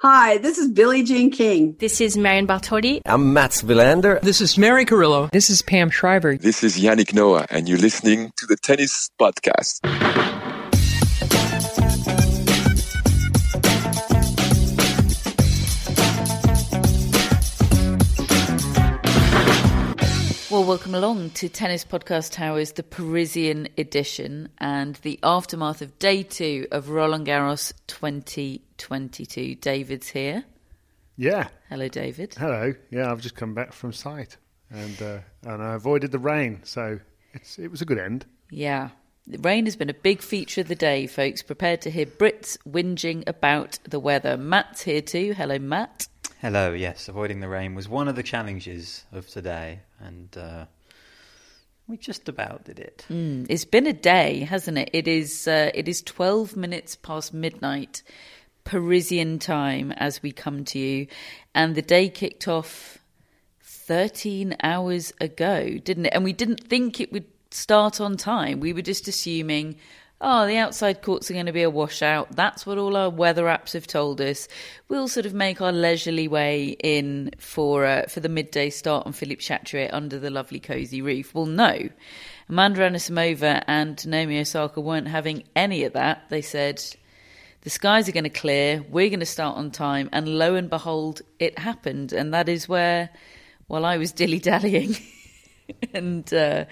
Hi, this is Billie Jean King. This is Marion Bartoli. I'm Mats Wilander. This is Mary Carillo. This is Pam Shriver. This is Yannick Noah, and you're listening to the Tennis Podcast. Welcome along to Tennis Podcast Towers, the Parisian edition, and the aftermath of day two of Roland Garros 2022. David's here. Yeah. Hello, David. Hello. Yeah, I've just come back from site, and uh, and I avoided the rain, so it's it was a good end. Yeah. The rain has been a big feature of the day, folks. Prepared to hear Brits whinging about the weather. Matt's here too. Hello, Matt. Hello, yes, avoiding the rain was one of the challenges of today, and uh, we just about did it. Mm, it's been a day, hasn't it? It is. Uh, it is twelve minutes past midnight, Parisian time, as we come to you, and the day kicked off thirteen hours ago, didn't it? And we didn't think it would start on time. We were just assuming. Oh, the outside courts are going to be a washout. That's what all our weather apps have told us. We'll sort of make our leisurely way in for uh, for the midday start on Philippe Chatrier under the lovely cosy roof. Well, no, Amanda Anisimova and Naomi Osaka weren't having any of that. They said the skies are going to clear. We're going to start on time, and lo and behold, it happened. And that is where, while I was dilly dallying. and uh,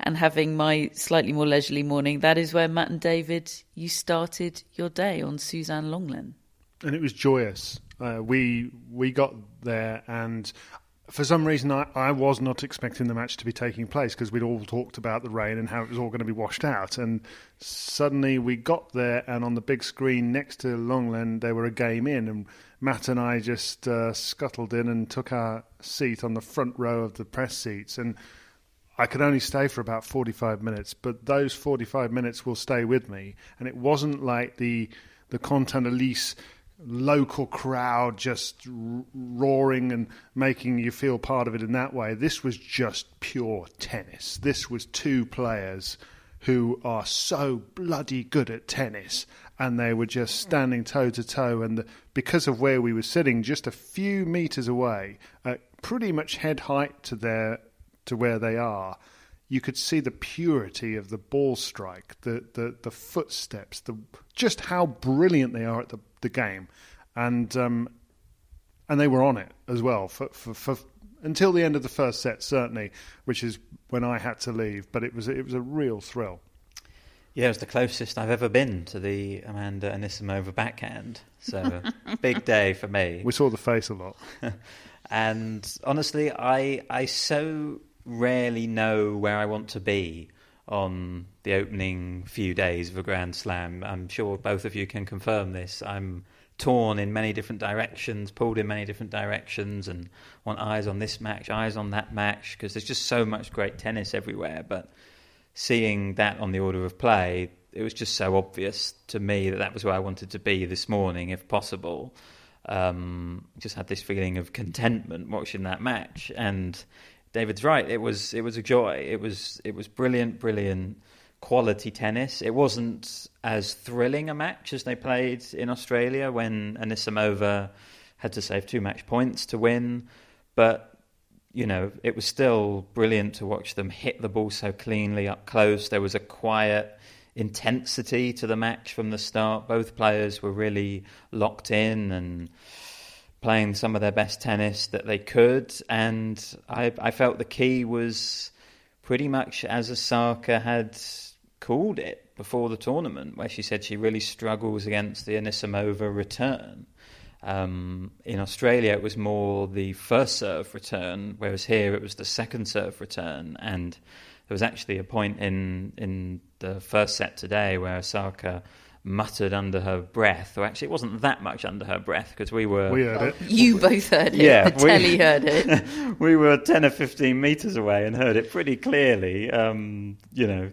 and having my slightly more leisurely morning. That is where Matt and David you started your day on Suzanne Lenglen, and it was joyous. Uh, we we got there, and for some reason I, I was not expecting the match to be taking place because we'd all talked about the rain and how it was all going to be washed out, and suddenly we got there, and on the big screen next to Lenglen, they were a game in, and Matt and I just uh, scuttled in and took our seat on the front row of the press seats and. I could only stay for about 45 minutes, but those 45 minutes will stay with me. And it wasn't like the the Content Elise local crowd just roaring and making you feel part of it in that way. This was just pure tennis. This was two players who are so bloody good at tennis and they were just standing toe to toe and the, because of where we were sitting just a few meters away at pretty much head height to their to where they are, you could see the purity of the ball strike, the the, the footsteps, the just how brilliant they are at the, the game, and um, and they were on it as well for, for, for until the end of the first set, certainly, which is when I had to leave. But it was it was a real thrill. Yeah, it was the closest I've ever been to the Amanda Anisimova backhand. So big day for me. We saw the face a lot. and honestly, I I so rarely know where I want to be on the opening few days of a Grand Slam. I'm sure both of you can confirm this. I'm torn in many different directions, pulled in many different directions, and want eyes on this match, eyes on that match, because there's just so much great tennis everywhere. But seeing that on the order of play, it was just so obvious to me that that was where I wanted to be this morning, if possible. Um, just had this feeling of contentment watching that match, and David's right. It was it was a joy. It was it was brilliant, brilliant quality tennis. It wasn't as thrilling a match as they played in Australia when Anisimova had to save two match points to win, but you know it was still brilliant to watch them hit the ball so cleanly up close. There was a quiet intensity to the match from the start. Both players were really locked in and playing some of their best tennis that they could. And I, I felt the key was pretty much as Osaka had called it before the tournament, where she said she really struggles against the Anisimova return. Um, in Australia, it was more the first serve return, whereas here it was the second serve return. And there was actually a point in in the first set today where Osaka muttered under her breath, or actually it wasn't that much under her breath because we were We heard it. You both heard it. Yeah, the we- telly heard it. we were 10 or 15 meters away and heard it pretty clearly. Um, you know,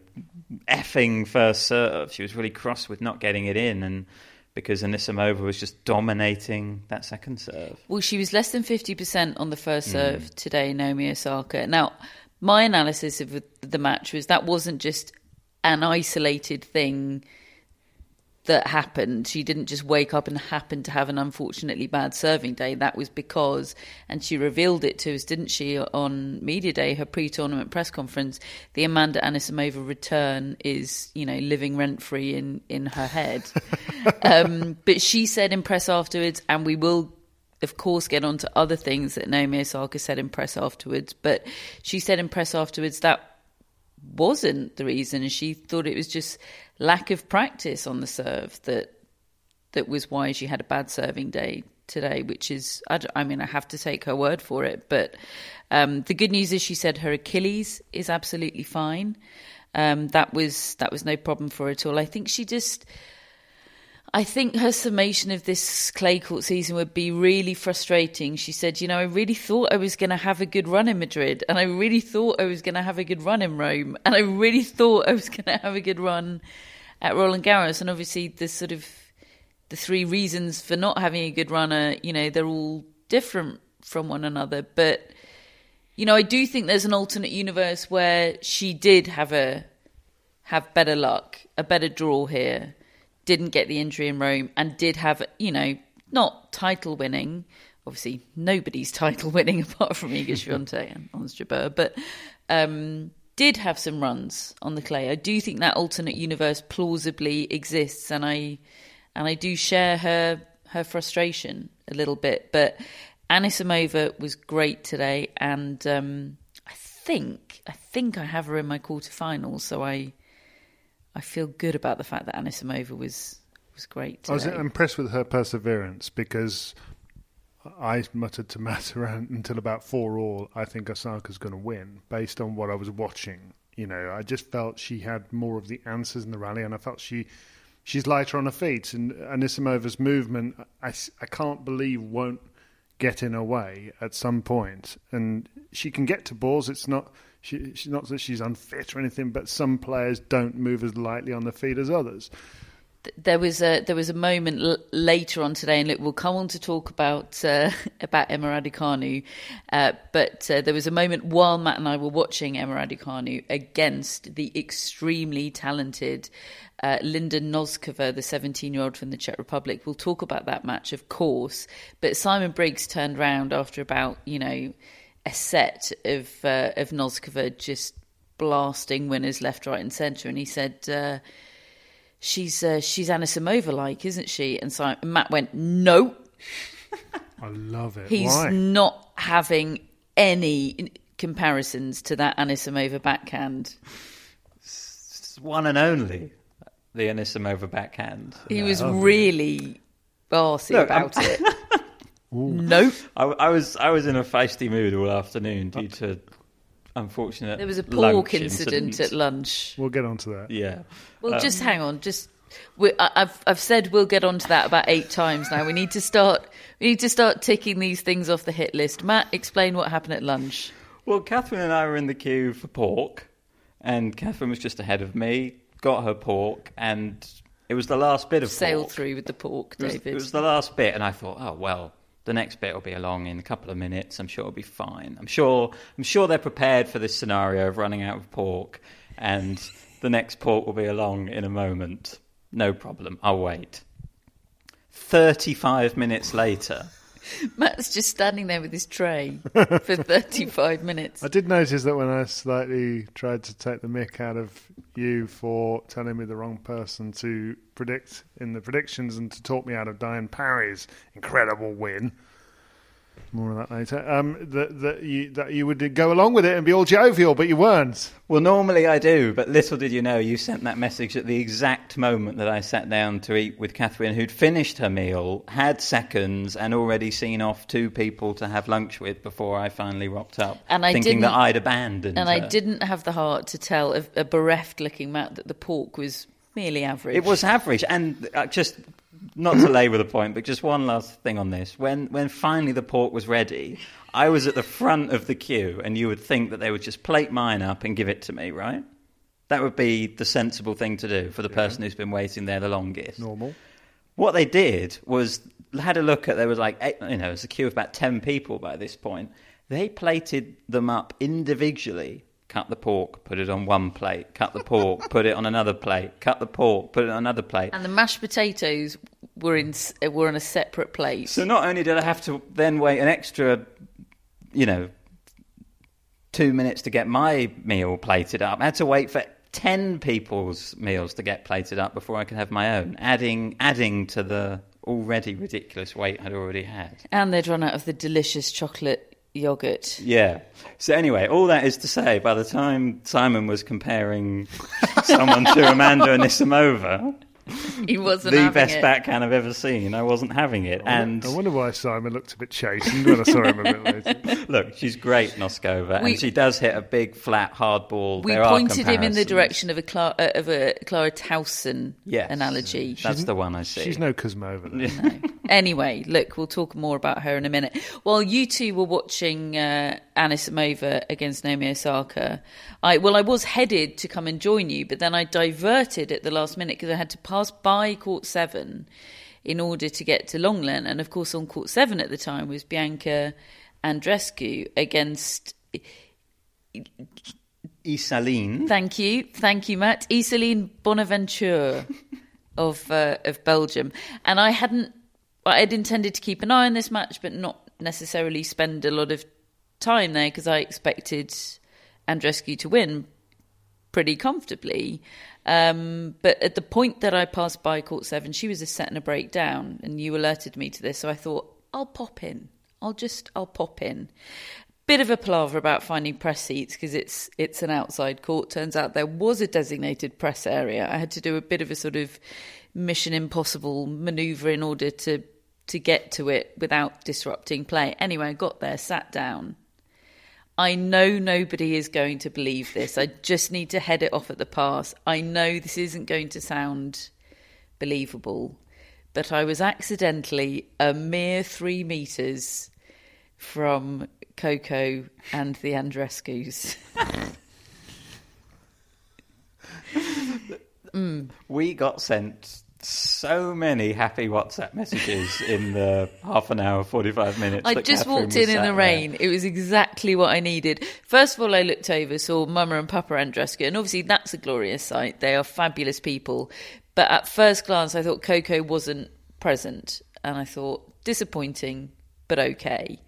effing first serve. She was really cross with not getting it in, and because Anisimova was just dominating that second serve. Well, she was less than 50% on the first serve today, Naomi Osaka. Now, my analysis of the match was that wasn't just an isolated thing that happened. She didn't just wake up and happen to have an unfortunately bad serving day. That was because, and she revealed it to us, didn't she, on Media Day, her pre tournament press conference, the Amanda Anisimova return is, you know, living rent free in, in her head. um, but she said in press afterwards, and we will of course, get on to other things that Naomi Osaka said in press afterwards. But she said in press afterwards that wasn't the reason. She thought it was just lack of practice on the serve that that was why she had a bad serving day today. Which is, I mean, I have to take her word for it. But um, the good news is, she said her Achilles is absolutely fine. Um, that was that was no problem for her at all. I think she just. I think her summation of this clay court season would be really frustrating. She said, You know, I really thought I was going to have a good run in Madrid, and I really thought I was going to have a good run in Rome, and I really thought I was going to have a good run at Roland Garros. And obviously, the sort of the three reasons for not having a good run are, you know, they're all different from one another. But, you know, I do think there's an alternate universe where she did have a have better luck, a better draw here, didn't get the injury in Rome, and did have, you know, not title winning. Obviously, nobody's title winning apart from Iga Swiatek and Ons Jabeur, but um, did have some runs on the clay. I do think that alternate universe plausibly exists, and I and I do share her her frustration a little bit. But Anisimova was great today, and um, I think I think I have her in my quarterfinals, so I I feel good about the fact that Anisimova was was great. I was impressed with her perseverance because I muttered to Matt around until about four all. I think Osaka's going to win based on what I was watching. You know, I just felt she had more of the answers in the rally, and I felt she she's lighter on her feet. And Anisimova's movement, I, I can't believe won't get in her way at some point. And she can get to balls. It's not she, she's not that she's unfit or anything, but some players don't move as lightly on the feet as others. there was a there was a moment l- later on today, and look, we'll come on to talk about uh, about Emma Raducanu, uh, but uh, there was a moment while Matt and I were watching Emma Raducanu against the extremely talented uh, Linda Noskova, the 17 year old from the Czech Republic. We'll talk about that match, of course, but Simon Briggs turned round after about you know a set of uh, of Noskova just blasting winners left, right, and centre, and he said. Uh, she's uh, she's Anisimova like, isn't she? And so and Matt went, no, I love it. he's Why? not having any comparisons to that Anisimova backhand. It's one and only, the Anisimova backhand. He was really bossy Look, I'm- about it. nope. I, I was I was in a feisty mood all afternoon due to unfortunate. There was a pork incident at lunch. We'll get onto that. Yeah. Well, Um, just hang on. Just we, I, I've I've said we'll get onto that about eight times now. We need to start. We need to start ticking these things off the hit list. Matt, explain what happened at lunch. Well, Catherine and I were in the queue for pork, and Catherine was just ahead of me, got her pork, and it was the last bit of Sail pork. through with the pork, It was, David. it was the last bit, and I thought, oh well, the next bit will be along in a couple of minutes. I'm sure it'll be fine. I'm sure. I'm sure they're prepared for this scenario of running out of pork, and the next pork will be along in a moment. No problem. I'll wait. Thirty-five minutes later, Matt's just standing there with his tray for 35 minutes. I did notice that when I slightly tried to take the mick out of you for telling me the wrong person to predict in the predictions and to talk me out of Diane Parry's incredible win. More of that later. Um, that that you that you would go along with it and be all jovial, but you weren't. Well, normally I do, but little did you know, you sent that message at the exact moment that I sat down to eat with Catherine, who'd finished her meal, had seconds, and already seen off two people to have lunch with before I finally rocked up, And I thinking that I'd abandoned And her. I didn't have the heart to tell a, a bereft looking Matt that the pork was merely average. It was average, and uh, just not to labour the point, but just one last thing on this. When when finally the pork was ready, I was at the front of the queue, and you would think that they would just plate mine up and give it to me, right? That would be the sensible thing to do for the person who's been waiting there the longest. Normal. What they did was had a look at there was like eight, you know, it was a queue of about ten people by this point. They plated them up individually. Cut the pork, put it on one plate. Cut the pork, put it on another plate. Cut the pork, put it on another plate. And the mashed potatoes were in were on a separate plate. So not only did I have to then wait an extra, you know, two minutes to get my meal plated up, I had to wait for ten people's meals to get plated up before I could have my own, adding adding to the already ridiculous wait I'd already had. And they'd run out of the delicious chocolate yogurt. Yeah. So anyway, all that is to say, by the time Simon was comparing someone to Amanda and Anisimova, He wasn't the best it. backhand I've ever seen, I wasn't having it. And I wonder why Simon looked a bit chastened when I saw him a bit later. Look, she's great, Noskova, We- and she does hit a big, flat, hard ball. We There pointed him in the direction of a Clara, uh, of a Clara Tauson Yes. analogy. That's the one I see. She's no Kuzmova. Then. Anyway, look, we'll talk more about her in a minute. While you two were watching uh, Anisimova against Naomi Osaka, I well, I was headed to come and join you, but then I diverted at the last minute because I had to pass by court seven in order to get to Lenglen. and of course, on court seven at the time was Bianca Andreescu against. Ysaline. Thank you, thank you, Matt. Ysaline Bonaventure of uh, of Belgium, and I hadn't. I had intended to keep an eye on this match, but not necessarily spend a lot of time there because I expected Andreescu to win pretty comfortably. Um, but at the point that I passed by court seven, she was just setting a break down, and you alerted me to this. So I thought I'll pop in. I'll just I'll pop in. Bit of a palaver about finding press seats because it's it's an outside court. Turns out there was a designated press area. I had to do a bit of a sort of Mission Impossible maneuver in order to to get to it without disrupting play. Anyway, I got there, sat down. I know nobody is going to believe this. I just need to head it off at the pass. I know this isn't going to sound believable, but I was accidentally a mere three meters from Coco and the Andreescus. Hmm. We got sent so many happy WhatsApp messages in the half an hour, 45 minutes. I just Catherine walked in in the there. rain. It was exactly what I needed. First of all, I looked over, saw Mama and Papa Andreescu, and obviously that's a glorious sight. They are fabulous people. But at first glance, I thought Coco wasn't present, and I thought disappointing, but okay.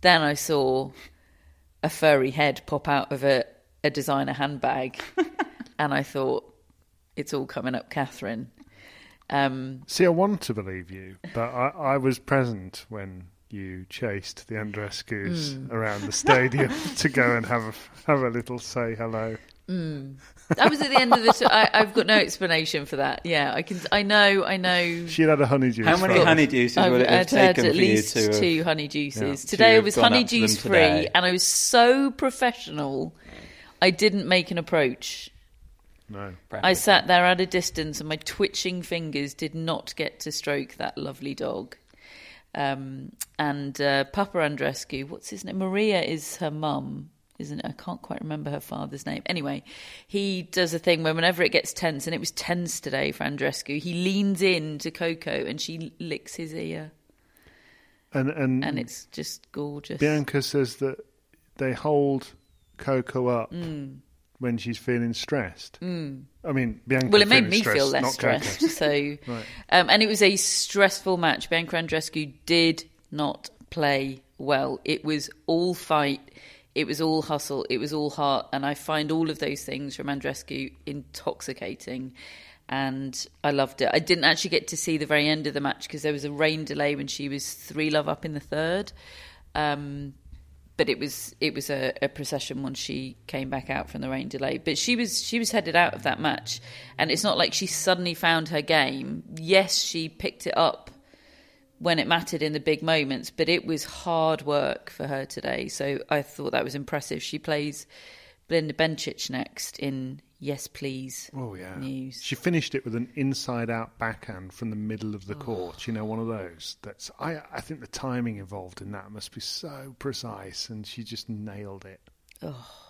Then I saw a furry head pop out of a, a designer handbag, and I thought it's all coming up, Catherine. Um, See, I want to believe you, but I, I was present when you chased the Andreescus Hmm. around the stadium to go and have a, have a little say hello. I was at the end of the. T- I, I've got no explanation for that. Yeah, I can. I know. I know. She had a honeydew. How many from- honeydews I've would it have I'd had at for you least to two honey juices. Yeah. Today have was gone honey juice free, and I was so professional. I didn't make an approach. No. I sat there at a distance, and my twitching fingers did not get to stroke that lovely dog. Um, and uh, Papa Andreescu, what's his name? Maria is her mum, isn't it? I can't quite remember her father's name. Anyway, he does a thing where whenever it gets tense, and it was tense today for Andreescu, he leans in to Coco and she licks his ear, And and, and it's just gorgeous. Bianca says that they hold Coco up Hmm. When she's feeling stressed. Mm. I mean, Bianca. Well, it made me stressed, feel less stressed. So, Right. um, and it was a stressful match. Bianca Andreescu did not play well. It was all fight. It was all hustle. It was all heart. And I find all of those things from Andreescu intoxicating. And I loved it. I didn't actually get to see the very end of the match because there was a rain delay when she was three love up in the third. Um, but it was it was a, a, procession once she came back out from the rain delay. But she was she was headed out of that match, and it's not like she suddenly found her game. Yes, she picked it up when it mattered in the big moments, but it was hard work for her today. So I thought that was impressive. She plays Belinda Bencic next in Yes Please. Oh yeah. News. She finished it with an inside-out backhand from the middle of the oh. court. You know, one of those. That's I. I think the timing involved in that must be so precise, and she just nailed it. Oh.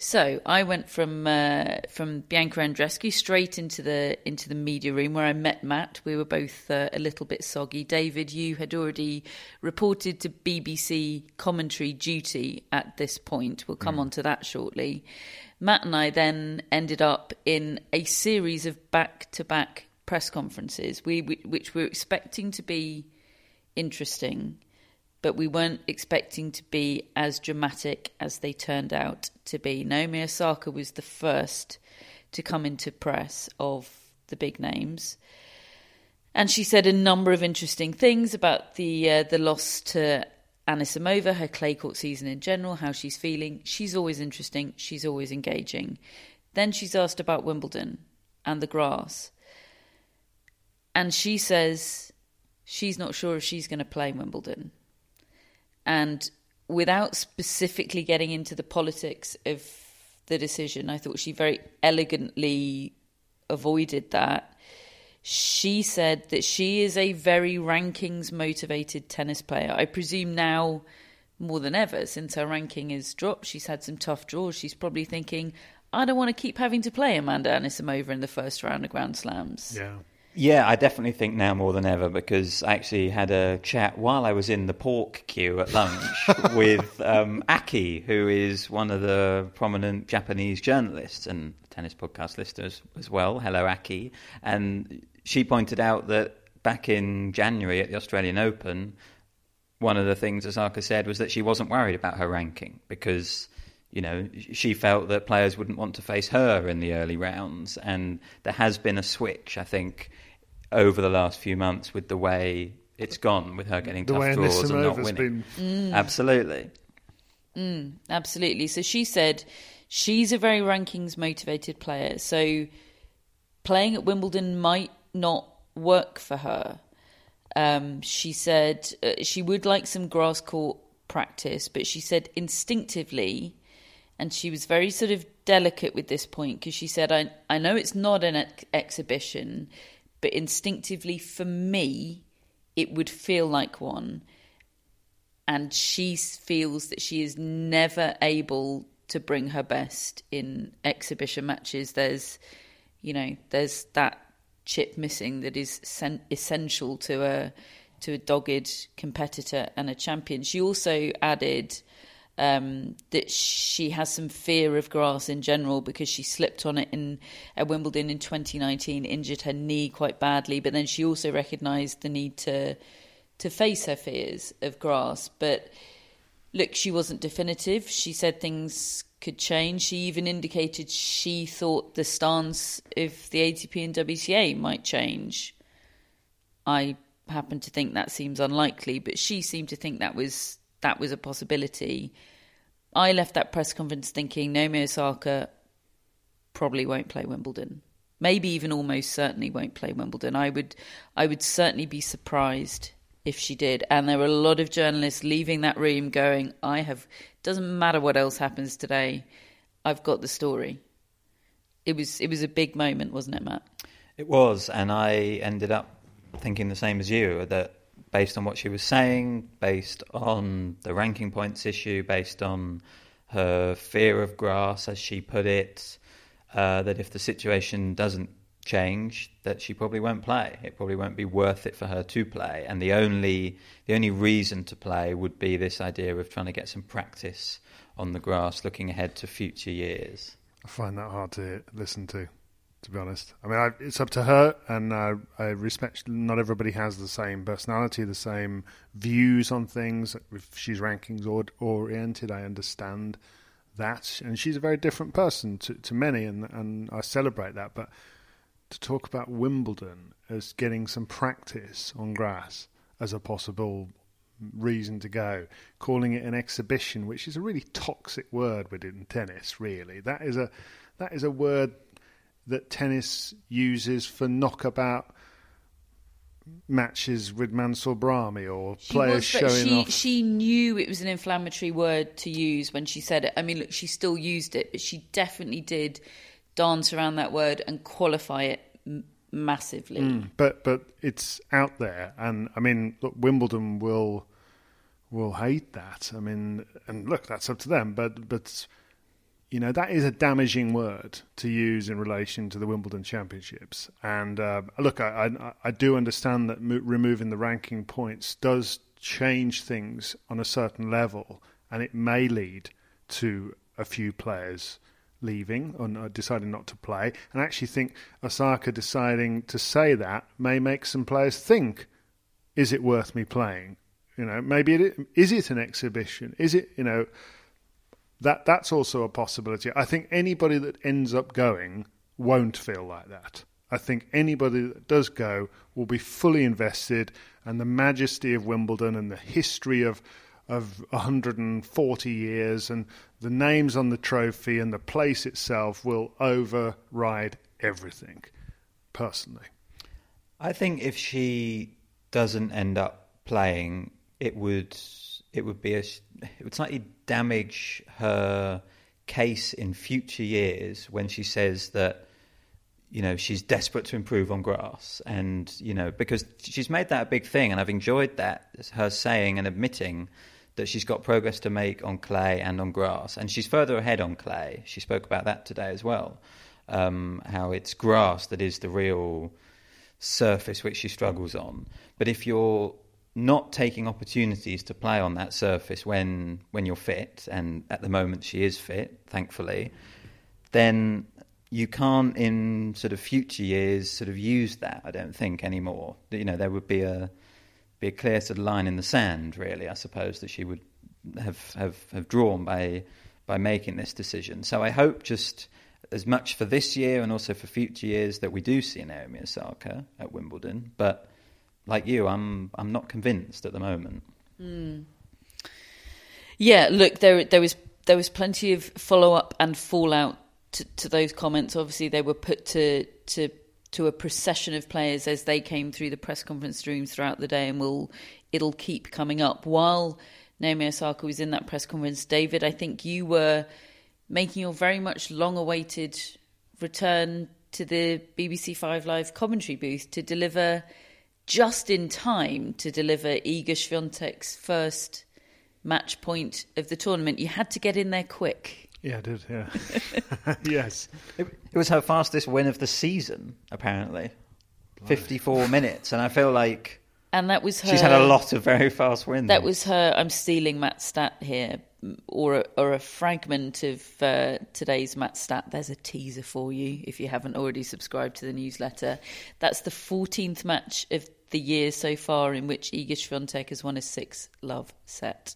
So I went from uh, from Bianca Andreescu straight into the into the media room where I met Matt. We were both uh, a little bit soggy. David, you had already reported to BBC commentary duty at this point. We'll come mm. on to that shortly. Matt and I then ended up in a series of back to back press conferences, we, we, which we were expecting to be interesting but we weren't expecting to be as dramatic as they turned out to be. Naomi Osaka was the first to come into press of the big names. And she said a number of interesting things about the uh, the loss to Anisimova, her clay court season in general, how she's feeling. She's always interesting. She's always engaging. Then she's asked about Wimbledon and the grass. And she says she's not sure if she's going to play Wimbledon and without specifically getting into the politics of the decision, I thought she very elegantly avoided that. She said that she is a very rankings motivated tennis player. I presume now more than ever, since her ranking is dropped, she's had some tough draws. She's probably thinking, I don't want to keep having to play Amanda Anisimova in the first round of Grand Slams. Yeah. Yeah, I definitely think now more than ever because I actually had a chat while I was in the pork queue at lunch with um, Aki, who is one of the prominent Japanese journalists and tennis podcast listeners as well. Hello, Aki. And she pointed out that back in January at the Australian Open, one of the things Osaka said was that she wasn't worried about her ranking because you know, she felt that players wouldn't want to face her in the early rounds, and there has been a switch, I think, over the last few months with the way it's gone with her getting the tough draws and not winning. Mm. Absolutely. Mm, absolutely. So she said she's a very rankings motivated player. So playing at Wimbledon might not work for her. Um, she said uh, she would like some grass court practice, but she said instinctively, and she was very sort of delicate with this point because she said, I, I know it's not an ex- exhibition, but instinctively for me, it would feel like one. And she feels that she is never able to bring her best in exhibition matches. There's, you know, there's that chip missing that is sen- essential to a to a dogged competitor and a champion. She also added um, that she has some fear of grass in general because she slipped on it in at Wimbledon in 2019, injured her knee quite badly. But then she also recognised the need to to face her fears of grass. But look, she wasn't definitive. She said things could change. She even indicated she thought the stance of the ATP and WTA might change. I happen to think that seems unlikely, but she seemed to think that was that was a possibility. I left that press conference thinking Naomi Osaka probably won't play Wimbledon. Maybe even almost certainly won't play Wimbledon. I would I would certainly be surprised if she did. And there were a lot of journalists leaving that room going, I have doesn't matter what else happens today, I've got the story. It was it was a big moment, wasn't it, Matt? It was, and I ended up thinking the same as you that based on what she was saying, based on the ranking points issue, based on her fear of grass, as she put it, uh, that if the situation doesn't change, that she probably won't play. It probably won't be worth it for her to play, and the only the only reason to play would be this idea of trying to get some practice on the grass, looking ahead to future years. I find that hard to listen to To be honest, I mean, I, it's up to her, and uh, I respect. Not everybody has the same personality, the same views on things. If she's rankings oriented, I understand that, and she's a very different person to, to many, and and I celebrate that. But to talk about Wimbledon as getting some practice on grass as a possible reason to go, calling it an exhibition, which is a really toxic word within tennis. Really, that is a that is a word that tennis uses for knockabout matches with Mansour Bahrami or she players was, showing she, off. She knew it was an inflammatory word to use when she said it. I mean, look, she still used it, but she definitely did dance around that word and qualify it m- massively. Mm, but but it's out there, and I mean, look, Wimbledon will will hate that. I mean, and look, that's up to them. But but you know that is a damaging word to use in relation to the Wimbledon Championships. And uh, look, I, I, I do understand that mo- removing the ranking points does change things on a certain level, and it may lead to a few players leaving or deciding not to play. And I actually think Osaka deciding to say that may make some players think, is it worth me playing? You know, maybe it is it an exhibition? Is it, you know, that that's also a possibility. I think anybody that ends up going won't feel like that. I think anybody that does go will be fully invested, and the majesty of Wimbledon and the history of of 140 years and the names on the trophy and the place itself will override everything, personally. I think if she doesn't end up playing, it would it would be a it would slightly damage her case in future years when she says that you know she's desperate to improve on grass and you know because she's made that a big thing and I've enjoyed that her saying and admitting that she's got progress to make on clay and on grass, and she's further ahead on clay. She spoke about that today as well. Um, how it's grass that is the real surface which she struggles on. But if you're not taking opportunities to play on that surface when when you're fit, and at the moment she is fit, thankfully, then you can't in sort of future years sort of use that. I don't think anymore. You know, there would be a be a clear sort of line in the sand, really, I suppose, that she would have, have, have drawn by, by making this decision. So I hope just as much for this year and also for future years that we do see Naomi Osaka at Wimbledon. But like you, I'm, I'm not convinced at the moment. Mm. Yeah, look, there, there, was, there was plenty of follow up and fallout to, to those comments. Obviously, they were put to, to to a procession of players as they came through the press conference rooms throughout the day, and will it'll keep coming up. While Naomi Osaka was in that press conference, David, I think you were making your very much long-awaited return to the BBC Five Live commentary booth to deliver just in time to deliver Iga Swiatek's first match point of the tournament. You had to get in there quick. Yeah, I did. Yeah. yes. It, it, was her fastest win of the season, apparently. 54 minutes. And I feel like. And that was her. She's had a lot of very fast wins. That was her. I'm stealing Matt's stat here, or a, or a fragment of uh, today's Matt's stat. There's a teaser for you if you haven't already subscribed to the newsletter. That's the 14th match of the year so far in which Iga Swiatek has won a six love set.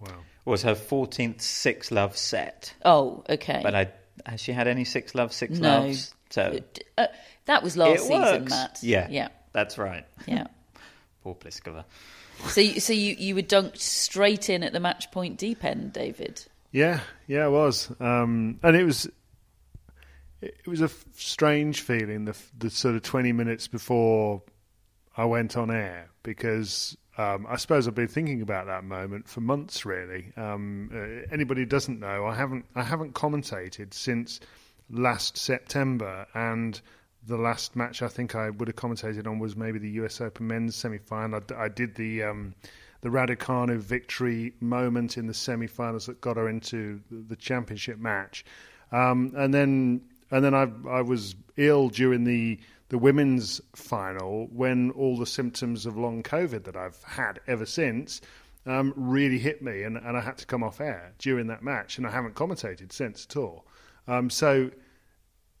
Wow was her 14th Six Love set. Oh, okay. But I, has she had any Six Love, Six no. Loves? So uh, That was last it season, works. Matt. Yeah. Yeah. That's right. Yeah. Poor Pliskova. So, you, so you, you were dunked straight in at the match point deep end, David? Yeah, yeah, it was. Um, and it was it was a strange feeling the, the sort of 20 minutes before I went on air because um, I suppose I've been thinking about that moment for months. Really, um, uh, anybody who doesn't know, I haven't I haven't commentated since last September, and the last match I think I would have commentated on was maybe the U.S. Open men's semi-final. I, I did the um, the Raducanu victory moment in the semi-finals that got her into the championship match, um, and then and then I I was ill during the the women's final when all the symptoms of long COVID that I've had ever since um, really hit me, and, and I had to come off air during that match, and I haven't commentated since at all. Um, so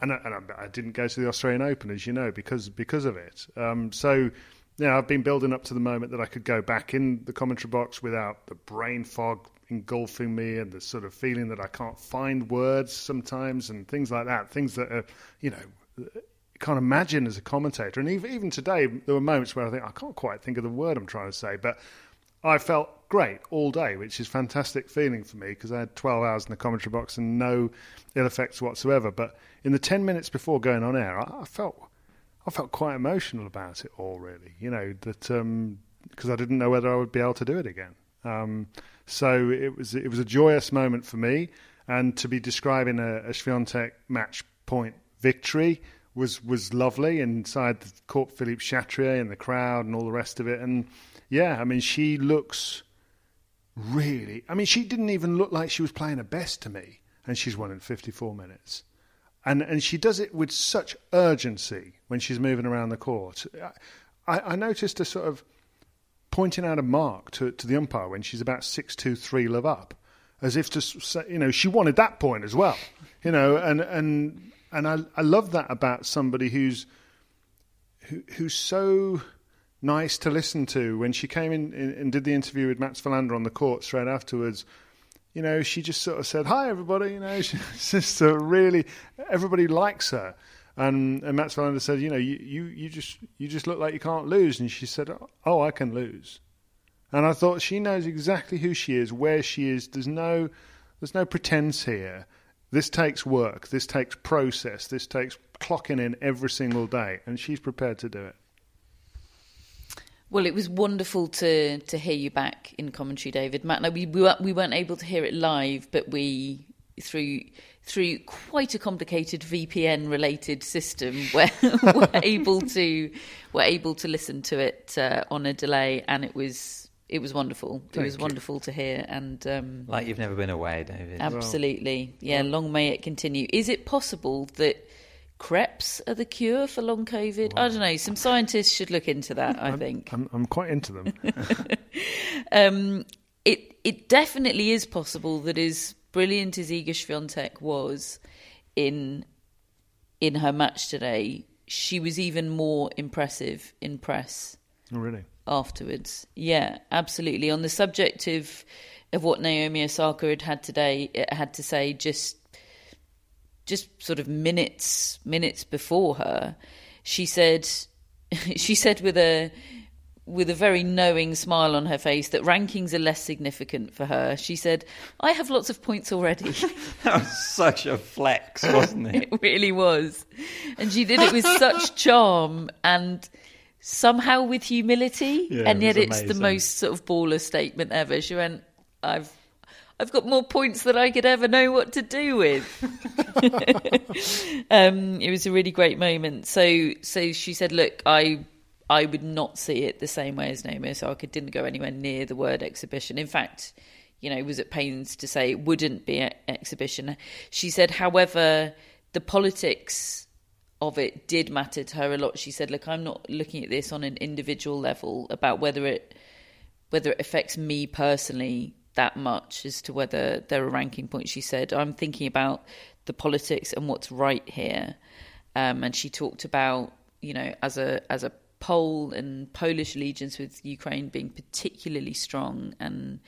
and I, and I, didn't go to the Australian Open, as you know, because because of it. Um, so. Yeah, I've been building up to the moment that I could go back in the commentary box without the brain fog engulfing me and the sort of feeling that I can't find words sometimes and things like that. Things that are, you know, can't imagine as a commentator. And even, even today, there were moments where I think I can't quite think of the word I'm trying to say, but I felt great all day, which is fantastic feeling for me because I had 12 hours in the commentary box and no ill effects whatsoever. But in the 10 minutes before going on air, I, I felt I felt quite emotional about it all, really. You know that because um, I didn't know whether I would be able to do it again. Um, so it was it was a joyous moment for me, and to be describing a, a match point victory was was lovely inside the court Philippe Chatrier and the crowd and all the rest of it. And yeah, I mean, she looks really. I mean, she didn't even look like she was playing her best to me, and she's won in 54 minutes. And and she does it with such urgency when she's moving around the court. I, I noticed a sort of pointing out a mark to to the umpire when she's about six two three love up, as if to say, you know, she wanted that point as well, you know, and and and I, I love that about somebody who's who, who's so nice to listen to. When she came in, in and did the interview with Mats Wilander on the court straight afterwards, you know, she just sort of said, "Hi, everybody." You know, she's just a really everybody likes her. And, and Mats Wilander said, "You know, you, you, you just you just look like you can't lose." And she said, "Oh, I can lose." And I thought she knows exactly who she is, where she is. There's no there's no pretense here. This takes work. This takes process. This takes clocking in every single day, and she's prepared to do it. Well, it was wonderful to to hear you back in commentary, David. Matt, no, we we weren't able to hear it live, but we through through quite a complicated VPN related system where we're able to we're able to listen to it uh, on a delay, and it was it was wonderful. Thank it was you. wonderful to hear, and um, like you've never been away, David. Absolutely, well, yeah. Well, long may it continue. Is it possible that crepes are the cure for long COVID? Well, I don't know. Some scientists should look into that. I I'm, think I'm, I'm, quite into them. um, it it definitely is possible that as brilliant as Iga Swiatek was in in her match today, she was even more impressive in press. Oh, really? afterwards. Yeah, absolutely. On the subject of of what Naomi Osaka had had today, it had to say just just sort of minutes minutes before her, she said she said with a with a very knowing smile on her face that rankings are less significant for her. She said, I have lots of points already. that was such a flex, wasn't it? it really was. And she did it with such charm and somehow with humility, yeah, and yet it it's the most sort of baller statement ever. She went, "I've." I've got more points than I could ever know what to do with. um, it was a really great moment. So, so she said, "Look, I, I would not see it the same way as Naomi Osaka didn't go anywhere near the word exhibition. In fact, you know, was at pains to say it wouldn't be an exhibition. She said, however, the politics of it did matter to her a lot. She said, "Look, I'm not looking at this on an individual level about whether it whether it affects me personally that much as to whether there are ranking points." She said, "I'm thinking about the politics and what's right here." Um, and she talked about, you know, as a as a Pole and Polish allegiance with Ukraine being particularly strong and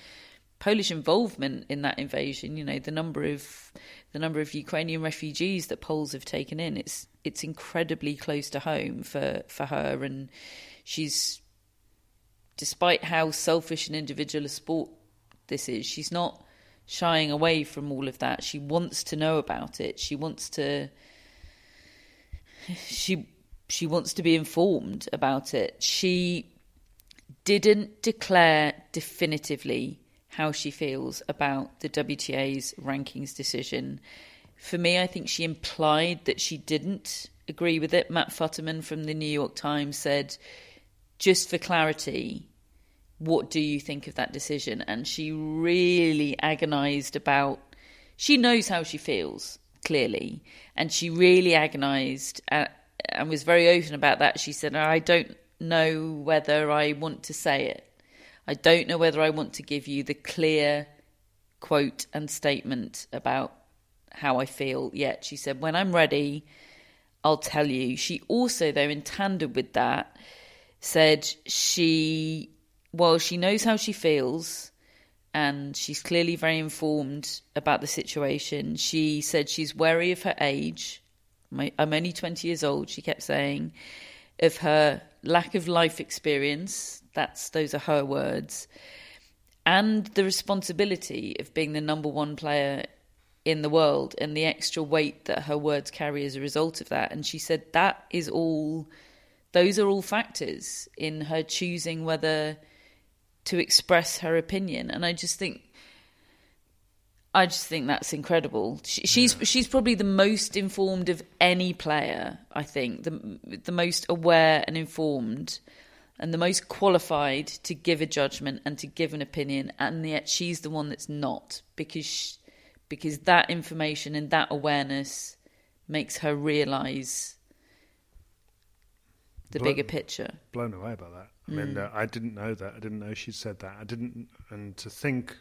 Polish involvement in that invasion, you know, the number of the number of Ukrainian refugees that Poles have taken in, it's it's incredibly close to home for, for her and she's despite how selfish an individual a sport this is, she's not shying away from all of that. She wants to know about it. She wants to she she wants to be informed about it. She didn't declare definitively how she feels about the WTA's rankings decision. For me, I think she implied that she didn't agree with it. Matt Futterman from the New York Times said, just for clarity, what do you think of that decision? And she really agonized about, she knows how she feels, clearly. And she really agonized at, and was very open about that. She said, I don't know whether I want to say it. I don't know whether I want to give you the clear quote and statement about how I feel yet. She said, when I'm ready, I'll tell you. She also, though, in tandem with that, said she, well, she knows how she feels and she's clearly very informed about the situation. She said she's wary of her age. I'm only 20 years old, she kept saying, of her lack of life experience. That's those are her words. And the responsibility of being the number one player in the world and the extra weight that her words carry as a result of that. And she said that is all, those are all factors in her choosing whether to express her opinion. And I just think, I just think that's incredible. She, she's yeah. she's probably the most informed of any player. I think the the most aware and informed, and the most qualified to give a judgment and to give an opinion. And yet she's the one that's not because she, because that information and that awareness makes her realize the blown, bigger picture. Blown away by that. I mean, mm. uh, I didn't know that. I didn't know she'd said that. I didn't, and to think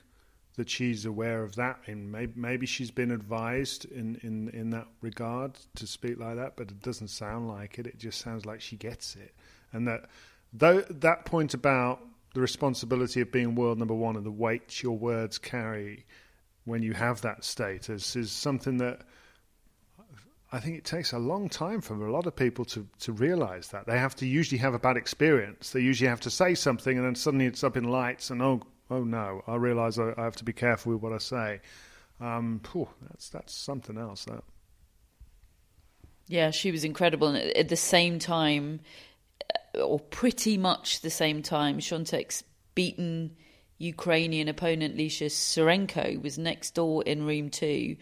that she's aware of that, and maybe, maybe she's been advised in, in, in that regard to speak like that, but it doesn't sound like it. It just sounds like she gets it, and that though that point about the responsibility of being world number one and the weight your words carry when you have that status is something that I think it takes a long time for a lot of people to, to realize that. They have to usually have a bad experience. They usually have to say something and then suddenly it's up in lights and oh, oh no, I realize I, I have to be careful with what I say. Um, that's, that's something else, that. Yeah, she was incredible. And at the same time, uh, or pretty much the same time, Swiatek's beaten Ukrainian opponent Lesia Tsurenko was next door in room two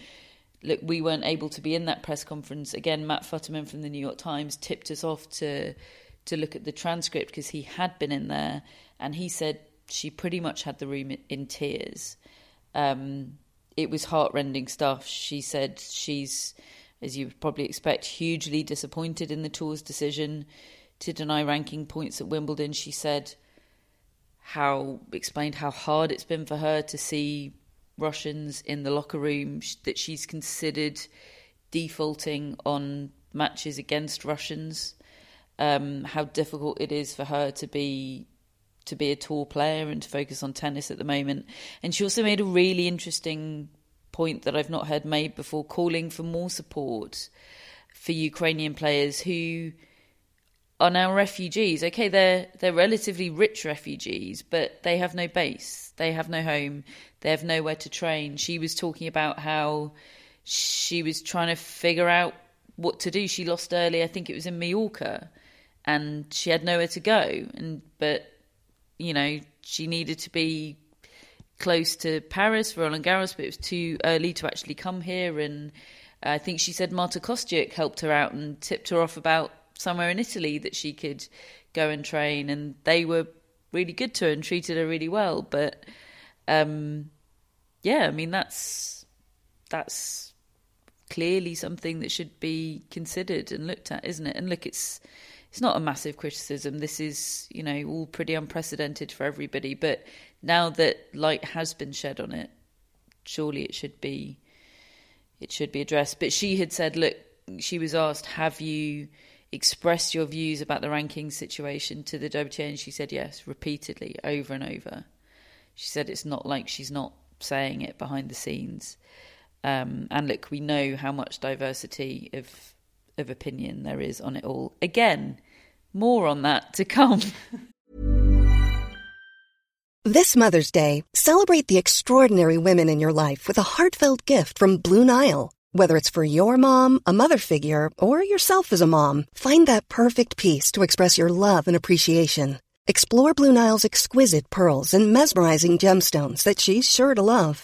look, we weren't able to be in that press conference. Again, Matt Futterman from the New York Times tipped us off to to look at the transcript because he had been in there, and he said she pretty much had the room in tears. Um, it was heartrending stuff. She said she's, as you probably expect, hugely disappointed in the tour's decision to deny ranking points at Wimbledon. She said how explained how hard it's been for her to see Russians in the locker room that she's considered defaulting on matches against Russians. Um, how difficult it is for her to be to be a tour player and to focus on tennis at the moment. And she also made a really interesting point that I've not heard made before, calling for more support for Ukrainian players who are now refugees. Okay, they're they're relatively rich refugees, but they have no base, they have no home, they have nowhere to train. She was talking about how she was trying to figure out what to do. She lost early, I think it was in Mallorca, and she had nowhere to go. And but you know she needed to be close to Paris for Roland Garros, but it was too early to actually come here. And I think she said Marta Kostyuk helped her out and tipped her off about somewhere in Italy that she could go and train, and they were really good to her and treated her really well. But um, yeah, I mean that's that's clearly something that should be considered and looked at, isn't it? And look, it's it's not a massive criticism. This is you know all pretty unprecedented for everybody. But now that light has been shed on it, surely it should be it should be addressed. But she had said, look, she was asked, have you expressed your views about the ranking situation to the WTA? And she said yes, repeatedly, over and over. She said it's not like she's not saying it behind the scenes. Um, and look, we know how much diversity of of opinion there is on it all. Again, more on that to come. this Mother's Day, celebrate the extraordinary women in your life with a heartfelt gift from Blue Nile. Whether it's for your mom, a mother figure, or yourself as a mom, find that perfect piece to express your love and appreciation. Explore Blue Nile's exquisite pearls and mesmerizing gemstones that she's sure to love.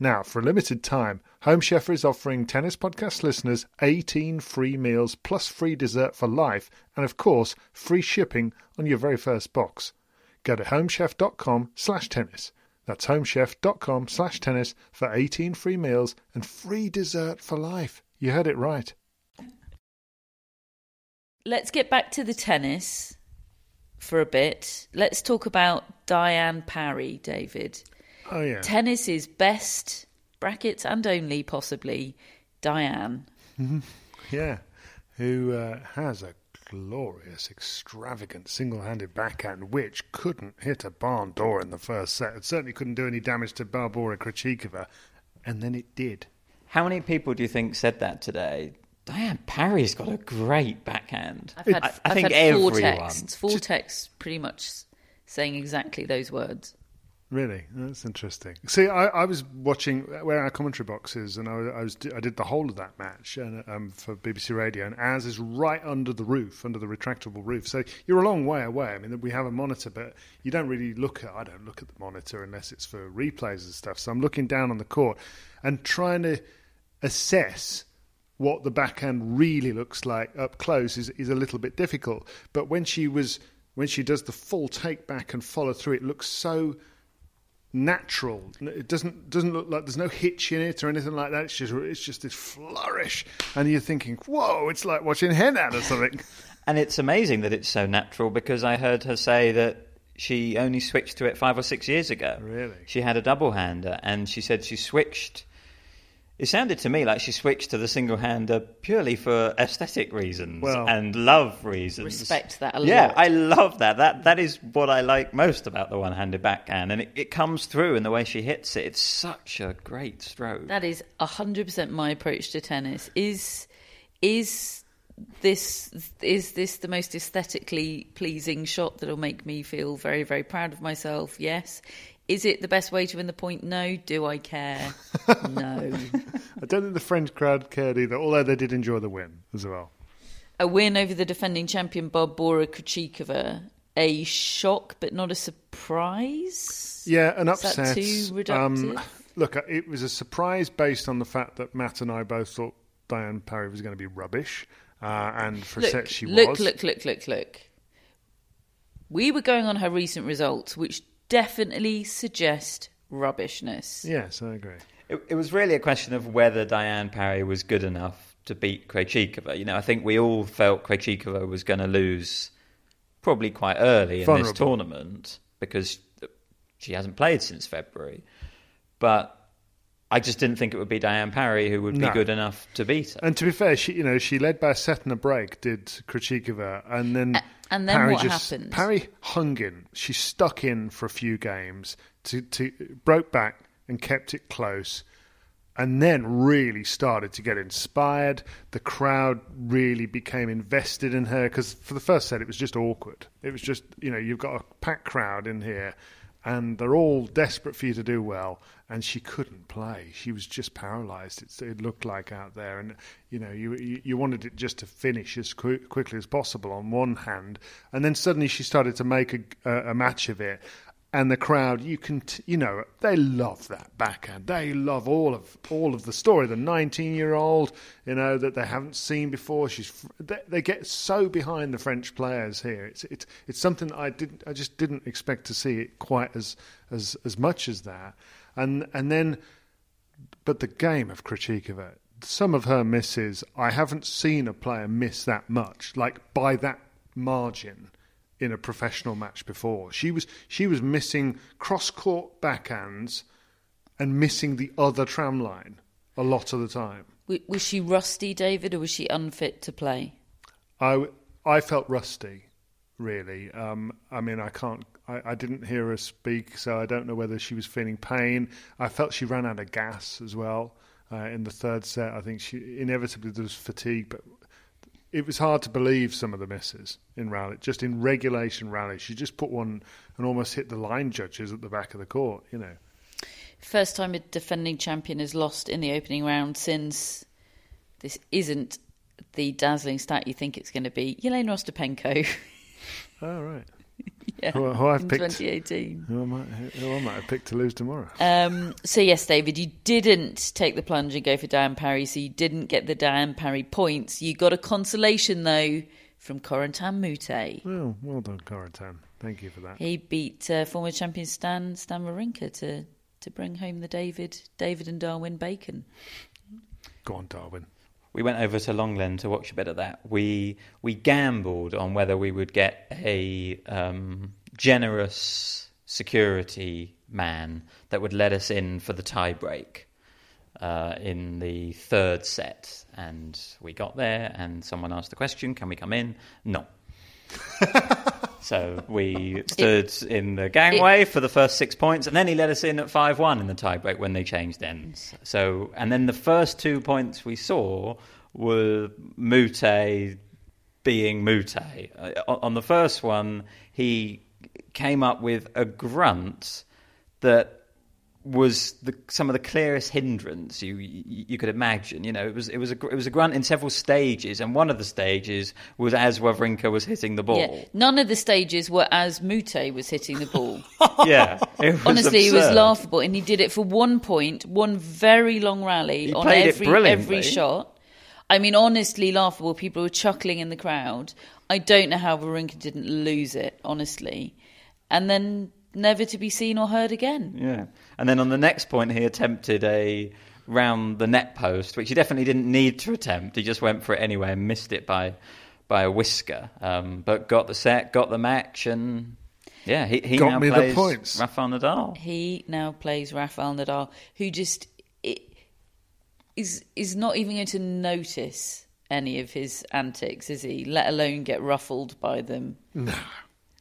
Now, for a limited time, Home Chef is offering Tennis Podcast listeners 18 free meals plus free dessert for life, and of course, free shipping on your very first box. Go to homechef.com slash tennis. That's homechef.com slash tennis for 18 free meals and free dessert for life. You heard it right. Let's get back to the tennis for a bit. Let's talk about Diane Parry, David. Oh, yeah. Tennis is best, brackets and only possibly, Diane. Yeah. Who uh, has a glorious, extravagant single handed backhand which couldn't hit a barn door in the first set. It certainly couldn't do any damage to Barbora Krejcikova. And then it did. How many people do you think said that today? Diane Parry's got a great backhand. I've had, I, I I've think had four everyone. texts, four texts pretty much saying exactly those words. Really, that's interesting. See, I, I was watching where our commentary box is, and I, I was I did the whole of that match and, um, for BBC Radio, and ours is right under the roof, under the retractable roof. So you're a long way away. I mean, we have a monitor, but you don't really look at. I don't look at the monitor unless it's for replays and stuff. So I'm looking down on the court and trying to assess what the backhand really looks like up close is is a little bit difficult. But when she was when she does the full take back and follow through, it looks so natural. It doesn't doesn't look like there's no hitch in it or anything like that. It's just it's just this flourish, and you're thinking, whoa, it's like watching Henin or something. And it's amazing that it's so natural because I heard her say that she only switched to it five or six years ago. Really? She had a double hander and she said she switched. It sounded to me like she switched to the single hander purely for aesthetic reasons Well- and love reasons. Respect that a lot. yeah. I love that. That that is what I like most about the one-handed backhand, and it, it comes through in the way she hits it. It's such a great stroke. That is hundred percent my approach to tennis. Is is this is this the most aesthetically pleasing shot that'll make me feel very very proud of myself? Yes. Is it the best way to win the point? No. Do I care? no. I don't think the French crowd cared either, although they did enjoy the win as well. A win over the defending champion Barbora Krejcikova. A shock, but not a surprise. Yeah, an Is that upset. too reductive? Um, look, it was a surprise based on the fact that Matt and I both thought Diane Parry was going to be rubbish, uh, and for a look, set she look, was. Look, look, look, look, look. We were going on her recent results, which definitely suggest rubbishness. Yes, I agree. It, it was really a question of whether Diane Parry was good enough to beat Krejcikova. You know, I think we all felt Krejcikova was going to lose probably quite early in Vulnerable. this tournament because she hasn't played since February. But I just didn't think it would be Diane Parry who would No. be good enough to beat her. And to be fair, she you know she led by a set and a break, did Krejcikova, and then A- and then Parry what just, happened? Parry hung in. She stuck in for a few games to to broke back and kept it close, and then really started to get inspired. The crowd really became invested in her because for the first set it was just awkward. It was just you know you've got a packed crowd in here. And they're all desperate for you to do well, and she couldn't play. She was just paralysed. It looked like out there, and you know, you you, wanted it just to finish as qu- quickly as possible on one hand, and then suddenly she started to make a, a match of it, and the crowd, you can, t- you know, they love that backhand. They love all of all of the story. The nineteen-year-old, you know, that they haven't seen before. She's they, they get so behind the French players here. It's it's it's something I didn't, I just didn't expect to see it quite as as as much as that. And and then, but the game of Krejcikova, some of her misses, I haven't seen a player miss that much, like by that margin in a professional match before. She was she was missing cross court backhands and missing the other tram line a lot of the time. Was she rusty, David, or was she unfit to play? I I felt rusty, really. Um, I mean, I can't. I, I didn't hear her speak, so I don't know whether she was feeling pain. I felt she ran out of gas as well uh, in the third set. I think she inevitably there was fatigue, but it was hard to believe some of the misses in rally. Just in regulation rally, she just put one and almost hit the line judges at the back of the court. You know. First time a defending champion has lost in the opening round since this isn't the dazzling stat you think it's going to be. Yelena Ostapenko. Oh right. yeah, Who, who I've in picked. 2018. Who I, might, who I might have picked to lose tomorrow. Um, so yes, David, you didn't take the plunge and go for Diane Parry, so you didn't get the Diane Parry points. You got a consolation though from Corentin Moutet. Well, well done, Corentin. Thank you for that. He beat uh, former champion Stan Stan Wawrinka to to bring home the David David and Darwin Bacon. Go on, Darwin. We went over to Lenglen to watch a bit of that. We we gambled on whether we would get a um, generous security man that would let us in for the tie break uh, in the third set. And we got there, and someone asked the question, "Can we come in?" No. so we stood in the gangway for the first six points, and then he let us in at five-one in the tiebreak when they changed ends. So, and then the first two points we saw were Moutet being Moutet. Uh, on the first one, he came up with a grunt that was the, some of the clearest hindrance you, you you could imagine. You know, it was it was a it was a grunt in several stages, and one of the stages was as Wawrinka was hitting the ball. Yeah, none of the stages were as Moutet was hitting the ball. Yeah, it was Honestly, it was laughable, and he did it for one point, one very long rally He on every every shot. I mean, honestly, laughable. People were chuckling in the crowd. I don't know how Wawrinka didn't lose it, honestly, and then never to be seen or heard again. Yeah, and then on the next point, he attempted a round the net post, which he definitely didn't need to attempt. He just went for it anyway and missed it by by a whisker. Um, but got the set, got the match, and yeah, he, he Got now me the plays points. Rafael Nadal. He now plays Rafael Nadal, who just is is not even going to notice any of his antics, is he? Let alone get ruffled by them. No.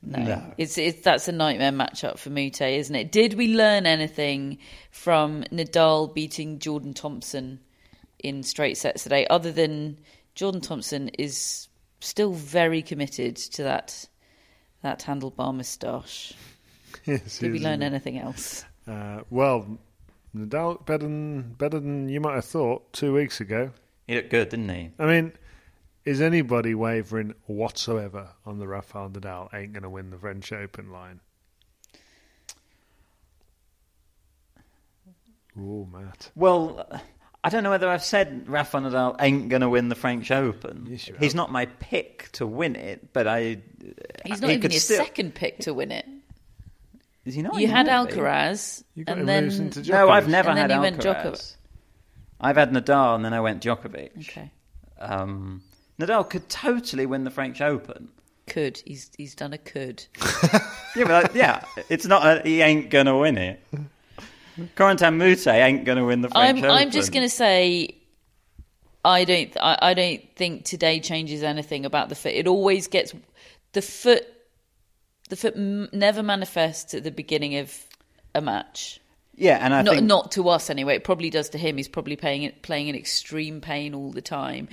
No. It's, it's that's a nightmare matchup for Moutet, isn't it? Did we learn anything from Nadal beating Jordan Thompson in straight sets today, other than Jordan Thompson is still very committed to that that handlebar moustache? Yes, Did we yes, learn yes. anything else? Uh, well, Nadal better than better than you might have thought two weeks ago. He looked good, didn't he? I mean, is anybody wavering whatsoever on the Rafael Nadal ain't going to win the French Open line? Oh, Matt. Well, I don't know whether I've said Rafa Nadal ain't going to win the French Open. Yes, you He's have. not my pick to win it, but I. He's not he even could your still- second pick to win it. Is he not? you He had might be. Alcaraz, You got and him then losing to No, I've never And then had you went Alcaraz. Djokovic. I've had Nadal, and then I went Djokovic. okay, Um, Nadal could totally win the French Open. could he's he's done a could. Yeah, but, yeah, it's not. A, he ain't gonna win it. Corentin Moutet ain't gonna win the French I'm Open. I'm just going to say. I don't. I, I don't think today changes anything about the foot. It always gets the foot. The foot m- never manifests at the beginning of a match. Yeah, and I not think not to us anyway. It probably does to him. He's probably playing it playing in extreme pain all the time.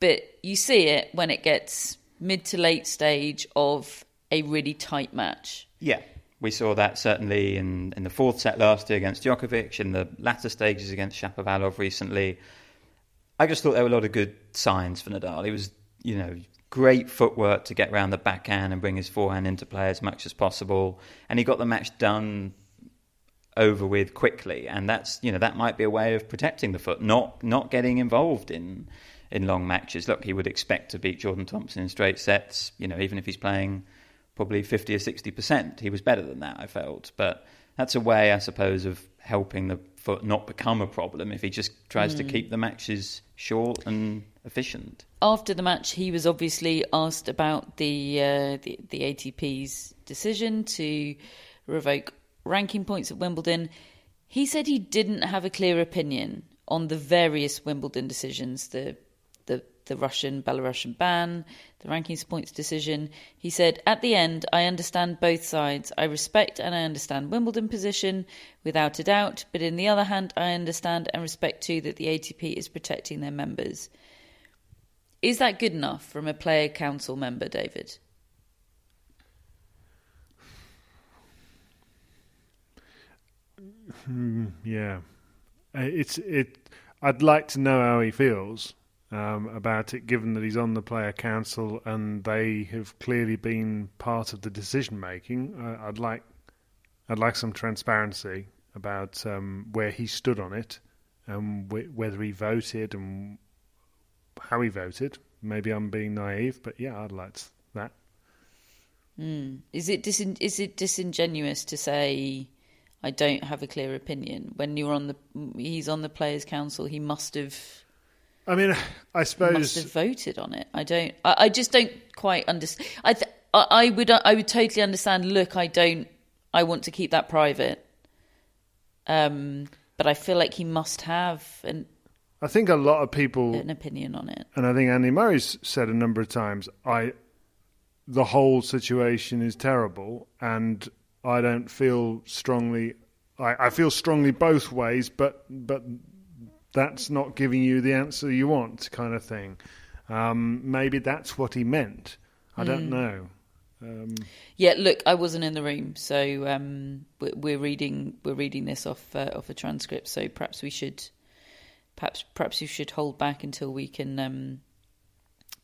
But you see it when it gets mid to late stage of a really tight match. Yeah, we saw that certainly in, in the fourth set last year against Djokovic, in the latter stages against Shapovalov recently. I just thought there were a lot of good signs for Nadal. He was, you know, great footwork to get around the backhand and bring his forehand into play as much as possible. And he got the match done over with quickly, and that's you know that might be a way of protecting the foot, not not getting involved in in long matches. Look, he would expect to beat Jordan Thompson in straight sets, you know, even if he's playing probably fifty or sixty percent. He was better than that, I felt, but that's a way, I suppose, of helping the foot not become a problem if he just tries mm. to keep the matches short and efficient. After the match, he was obviously asked about the uh, the, the ATP's decision to revoke ranking points at Wimbledon. He said he didn't have a clear opinion on the various Wimbledon decisions, the the, Russian Belarusian ban, the rankings points decision. He said, At the end, I understand both sides. I respect and I understand Wimbledon position without a doubt, but in the other hand, I understand and respect too that the ATP is protecting their members. Is that good enough from a player council member, David? Mm, yeah, uh, it's it. I'd like to know how he feels um, about it, given that he's on the player council and they have clearly been part of the decision making. Uh, I'd like, I'd like some transparency about um, where he stood on it and wh- whether he voted and how he voted. Maybe I'm being naive, but yeah, I'd like that. Mm. Is it disin- is it disingenuous to say I don't have a clear opinion. When you're on the, he's on the players' council. He must have. I mean, I suppose must have voted on it. I don't. I, I just don't quite understand. I, th- I, I would. I would totally understand. Look, I don't. I want to keep that private. Um, but I feel like he must have an. I think a lot of people an opinion on it, and I think Andy Murray's said a number of times. I, the whole situation is terrible, and I don't feel strongly. I, I feel strongly both ways, but but that's not giving you the answer you want, kind of thing. Um, maybe that's what he meant. I mm. don't hmm. know. Um, yeah, look, I wasn't in the room, so um, we're reading we're reading this off uh, off a transcript. So perhaps we should perhaps perhaps you should hold back until we can um,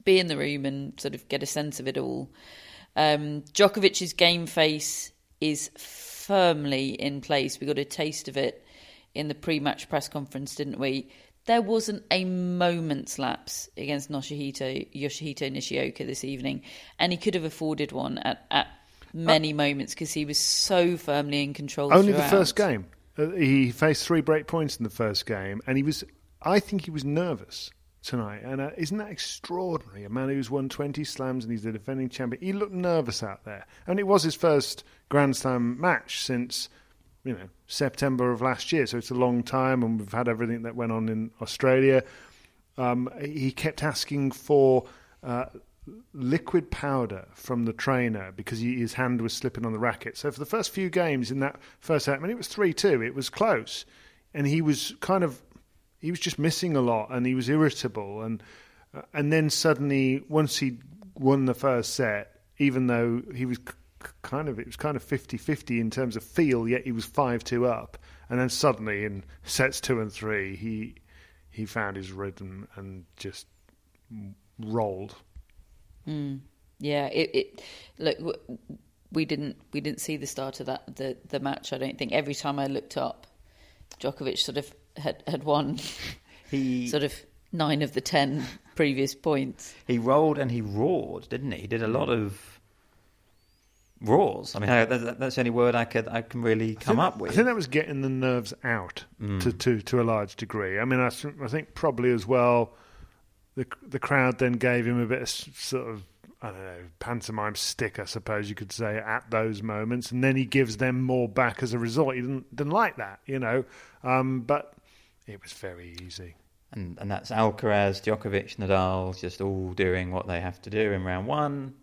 be in the room and sort of get a sense of it all. Um, Djokovic's game face is firmly in place. We got a taste of it in the pre-match press conference, didn't we? There wasn't a moment's lapse against Yoshihito, Yoshihito Nishioka this evening, and he could have afforded one at, at many uh, moments because he was so firmly in control. Only throughout. the first game. Uh, he faced three break points in the first game, and he was. I think he was nervous tonight. And uh, isn't that extraordinary? A man who's won 20 slams and he's the defending champion. He looked nervous out there. And it was his first Grand Slam match since, you know, September of last year. So it's a long time, and we've had everything that went on in Australia. Um, he kept asking for. Uh, liquid powder from the trainer because he, his hand was slipping on the racket. So for the first few games in that first set, I mean, it was 3 2, it was close. And he was kind of he was just missing a lot, and he was irritable, and uh, and then suddenly once he won the first set, even though he was kind of it was kind of 50-50 in terms of feel, yet he was five two up, and then suddenly in sets two and three, he he found his rhythm and just rolled. Mm. Yeah, it, it look we didn't we didn't see the start of that the the match. I don't think every time I looked up, Djokovic sort of had had won he sort of nine of the ten previous points. He rolled and he roared, didn't he? He did a lot of roars. I mean, I, that, that's the only word I could I can really come think, up with. I think that was getting the nerves out mm. to, to to a large degree. I mean, I, I think probably as well. The the crowd then gave him a bit of sort of I don't know, pantomime stick, I suppose you could say, at those moments, and then he gives them more back as a result. He didn't didn't like that, you know. Um, but it was very easy. And and that's Alcaraz, Djokovic, Nadal just all doing what they have to do in round one.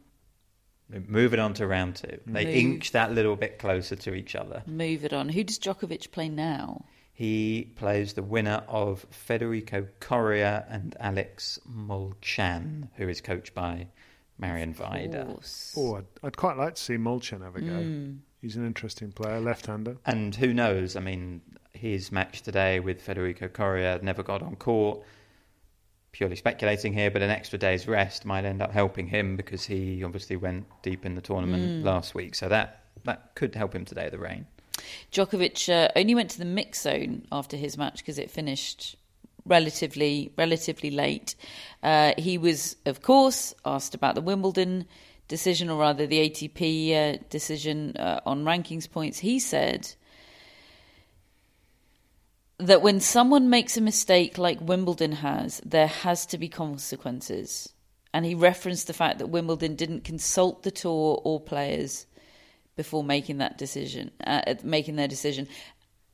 Move it on to round two. They Move. inch that little bit closer to each other. Move it on. Who does Djokovic play now? He plays the winner of Federico Coria and Alex Molcan, who is coached by Marian Vajda. Oh, I'd, I'd, quite like to see Molcan have a go. Mm. He's an interesting player, left-hander. And who knows? I mean, his match today with Federico Coria never got on court. Purely speculating here, but an extra day's rest might end up helping him because he obviously went deep in the tournament last week. So that that could help him today. The rain. Djokovic uh, only went to the mix zone after his match because it finished relatively relatively late. Uh, he was, of course, asked about the Wimbledon decision, or rather the ATP uh, decision uh, on rankings points. He said that when someone makes a mistake like Wimbledon has, there has to be consequences. And he referenced the fact that Wimbledon didn't consult the tour or players before making that decision, uh, making their decision.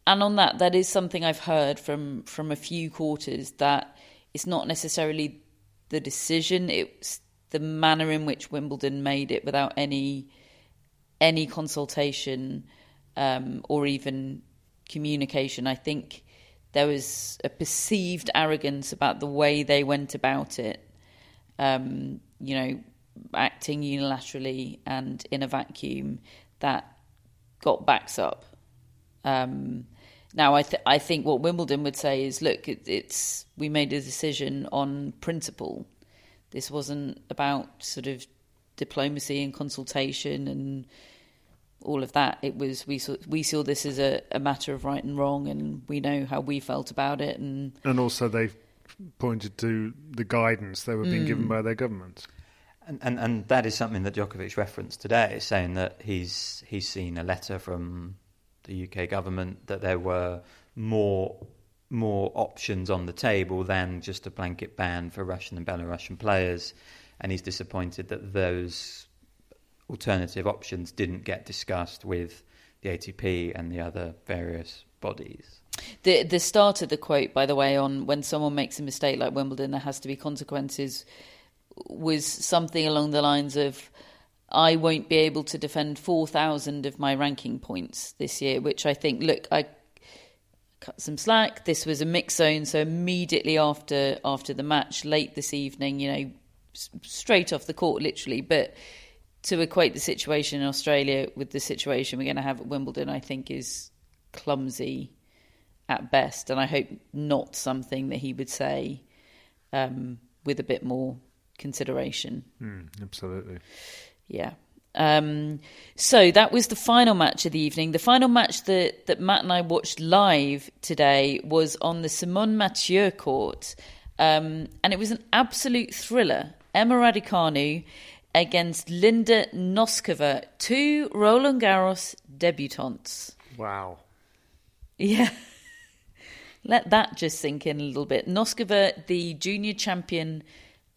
And on that, that is something I've heard from from a few quarters that it's not necessarily the decision; it's the manner in which Wimbledon made it without any any consultation um, or even communication. I think there was a perceived arrogance about the way they went about it. Um, you know, acting unilaterally and in a vacuum that got backs up. Um, now, I, th- I think what Wimbledon would say is, look, it, it's we made a decision on principle. This wasn't about sort of diplomacy and consultation and all of that. It was we saw we saw this as a, a matter of right and wrong, and we know how we felt about it. And And also, they pointed to the guidance they were being mm. given by their governments. And, and and that is something that Djokovic referenced today, saying that he's he's seen a letter from the UK government that there were more more options on the table than just a blanket ban for Russian and Belarusian players, and he's disappointed that those alternative options didn't get discussed with the ATP and the other various bodies. the the start of the quote, by the way, on when someone makes a mistake like Wimbledon, there has to be consequences, was something along the lines of. I won't be able to defend 4,000 of my ranking points this year, which I think, look, I cut some slack. This was a mix zone, so immediately after after the match, late this evening, you know, straight off the court, literally. But to equate the situation in Australia with the situation we're going to have at Wimbledon, I think is clumsy at best, and I hope not something that he would say um, with a bit more consideration. Mm, absolutely. Yeah. Um, so that was the final match of the evening. The final match that, that Matt and I watched live today was on the Simone Mathieu court. Um, and it was an absolute thriller. Emma Raducanu against Linda Noskova, two Roland Garros debutantes. Wow. Yeah. Let that just sink in a little bit. Noskova, the junior champion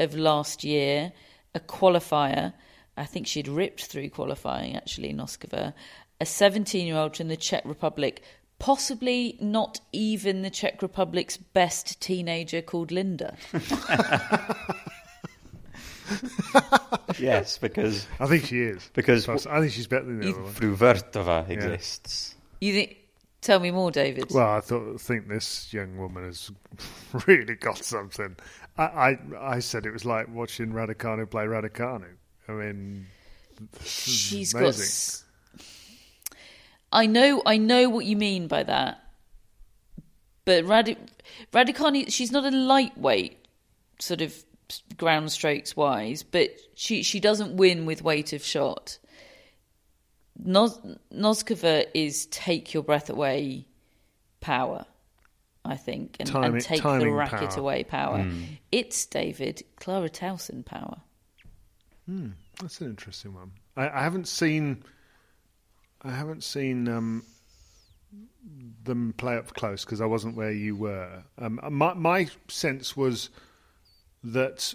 of last year, a qualifier. I think she'd ripped through qualifying, actually, Noskova. A 17 year old from the Czech Republic, possibly not even the Czech Republic's best teenager called Linda. yes, because I think she is. Because I think she's better than the other one. Fruhvirtova exists. You think? Tell me more, David. Well, I thought think this young woman has really got something. I, I I said it was like watching Raducanu play Raducanu. I mean, she's got. amazing. s- I know, I know what you mean by that, but Radu, Raducanu, she's not a lightweight, sort of ground strokes wise, but she she doesn't win with weight of shot. Nos, Noskova is take your breath away power, I think, and, Timing- and take the racket power. away power. It's David Clara Tauson power. Hmm, that's an interesting one. I, I haven't seen. I haven't seen um, them play up close because I wasn't where you were. Um, my my sense was that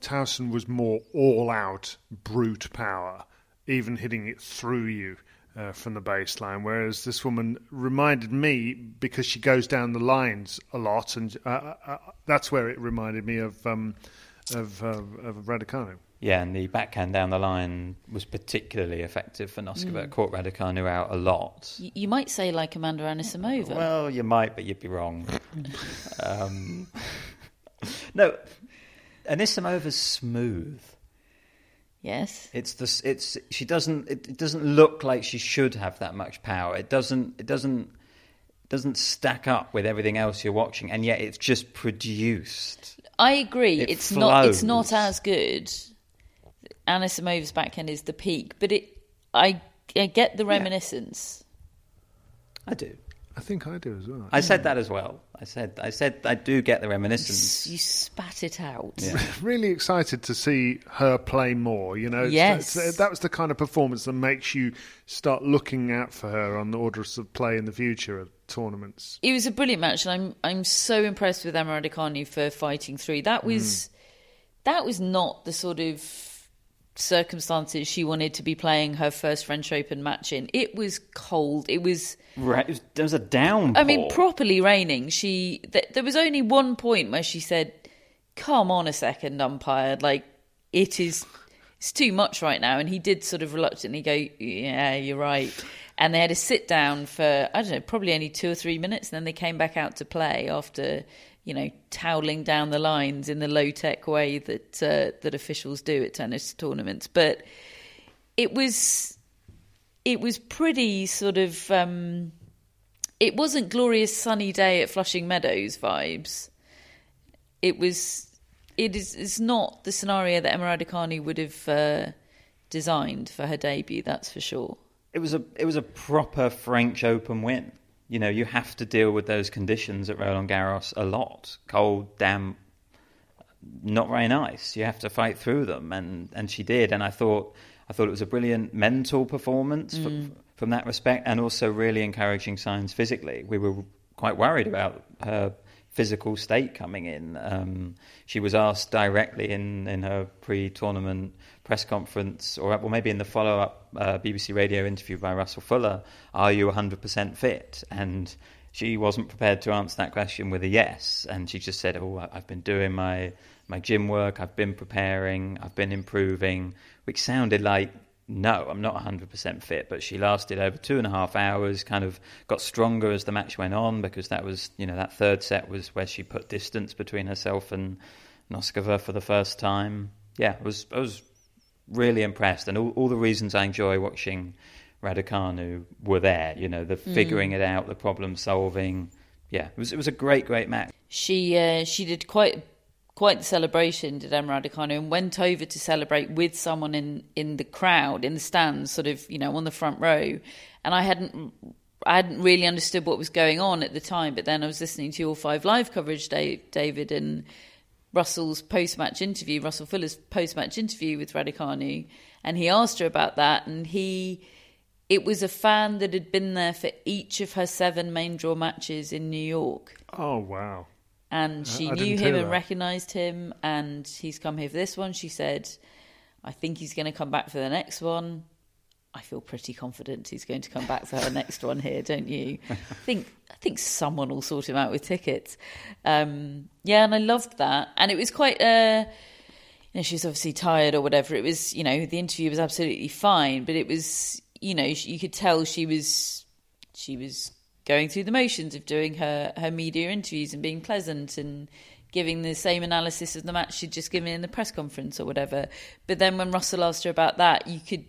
Tauson was more all out brute power, even hitting it through you. Uh, from the baseline, whereas this woman reminded me because she goes down the lines a lot, and uh, uh, uh, that's where it reminded me of um, of, uh, of Raducanu. Yeah, and the backhand down the line was particularly effective for Noskova. It Caught Raducanu out a lot. You, you might say like Amanda Anisimova. Well, you might, but you'd be wrong. um, no, Anisimova's smooth. yes. It's the it's she doesn't it, it doesn't look like she should have that much power. It doesn't it doesn't doesn't stack up with everything else you're watching, and yet it's just produced. I agree. It it's not. It's not as good. Anisimova's backhand is the peak, but it. I, I get the reminiscence. I do. I think I do as well. I said that as well. I said I said I do get the reminiscence. You spat it out. really excited to see her play more. You know, Yes. it's- that was the kind of performance that makes you start looking out for her on the orders of play in the future at tournaments. It was a brilliant match, and I'm I'm so impressed with Emma Raducanu for fighting through. That Mm. was that was not the sort of circumstances she wanted to be playing her first French Open match in. It was cold. It was. Right, it was- there was a downpour. I mean, properly raining. She th- there was only one point where she said, "Come on a second, umpire. Like it is, it's too much right now." And he did sort of reluctantly go, "Yeah, you're right." And they had a sit down for I don't know, probably only two or three minutes, and then they came back out to play after you know toweling down the lines in the low tech way that uh, that officials do at tennis tournaments. But it was it was pretty sort of um, it wasn't glorious sunny day at Flushing Meadows vibes. It was it is it's not the scenario that Emma Raducanu would have uh, designed for her debut. That's for sure. it was a it was a proper French Open win. You know, you have to deal with those conditions at Roland Garros a lot. Cold, damp, not very nice. You have to fight through them, and, and she did. And I thought I thought it was a brilliant mental performance f- mm. from that respect, and also really encouraging signs physically. We were quite worried about her physical state coming in. Um, she was asked directly in, in her pre-tournament press conference, or well, maybe in the follow-up uh, BBC Radio interview by Russell Fuller, "Are you 100% fit?" And she wasn't prepared to answer that question with a yes, and she just said, "Oh, I've been doing my my gym work. I've been preparing. I've been improving," which sounded like no, I'm not 100% fit, but she lasted over two and a half hours, kind of got stronger as the match went on because that was, you know, that third set was where she put distance between herself and Noskova for the first time. Yeah, I was, I was really impressed. And all, all the reasons I enjoy watching Raducanu were there, you know, the figuring it out, the problem solving. Yeah, it was, it was a great, great match. She uh, she did quite quite the celebration, did Emma Raducanu, and went over to celebrate with someone in in the crowd in the stands, sort of you know on the front row. And I hadn't I hadn't really understood what was going on at the time, but then I was listening to your five live coverage, Dave, David, and Russell's post match interview, Russell Fuller's post match interview with Raducanu, and he asked her about that, and he. It was a fan that had been there for each of her seven main draw matches in New York Oh wow! And she I knew him and recognised him, and he's come here for this one. She said, "I think he's going to come back for the next one." I feel pretty confident he's going to come back for her next one here, don't you? I think I think someone will sort him out with tickets. Um, yeah, and I loved that, and it was quite. Uh, you know, she was obviously tired or whatever. It was, you know, the interview was absolutely fine, but it was, you know, you could tell she was, she was going through the motions of doing her her media interviews and being pleasant and giving the same analysis of the match she'd just given in the press conference or whatever. But then when Russell asked her about that, you could,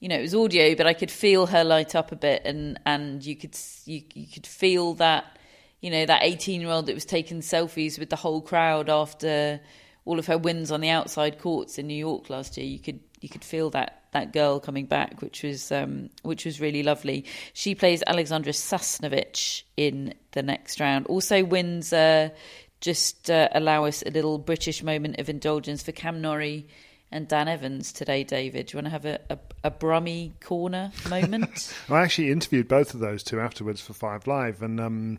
you know, it was audio, but I could feel her light up a bit, and and you could you you could feel that, you know, that eighteen year old that was taking selfies with the whole crowd after all of her wins on the outside courts in New York last year. You could you could feel that that girl coming back, which was um, which was really lovely. She plays Alexandra Sasnovich in the next round. Also wins. Uh, just uh, allow us a little British moment of indulgence for Cam Norrie and Dan Evans today, David. Do you want to have a, a, a Brummy corner moment? I actually interviewed both of those two afterwards for Five Live, and um,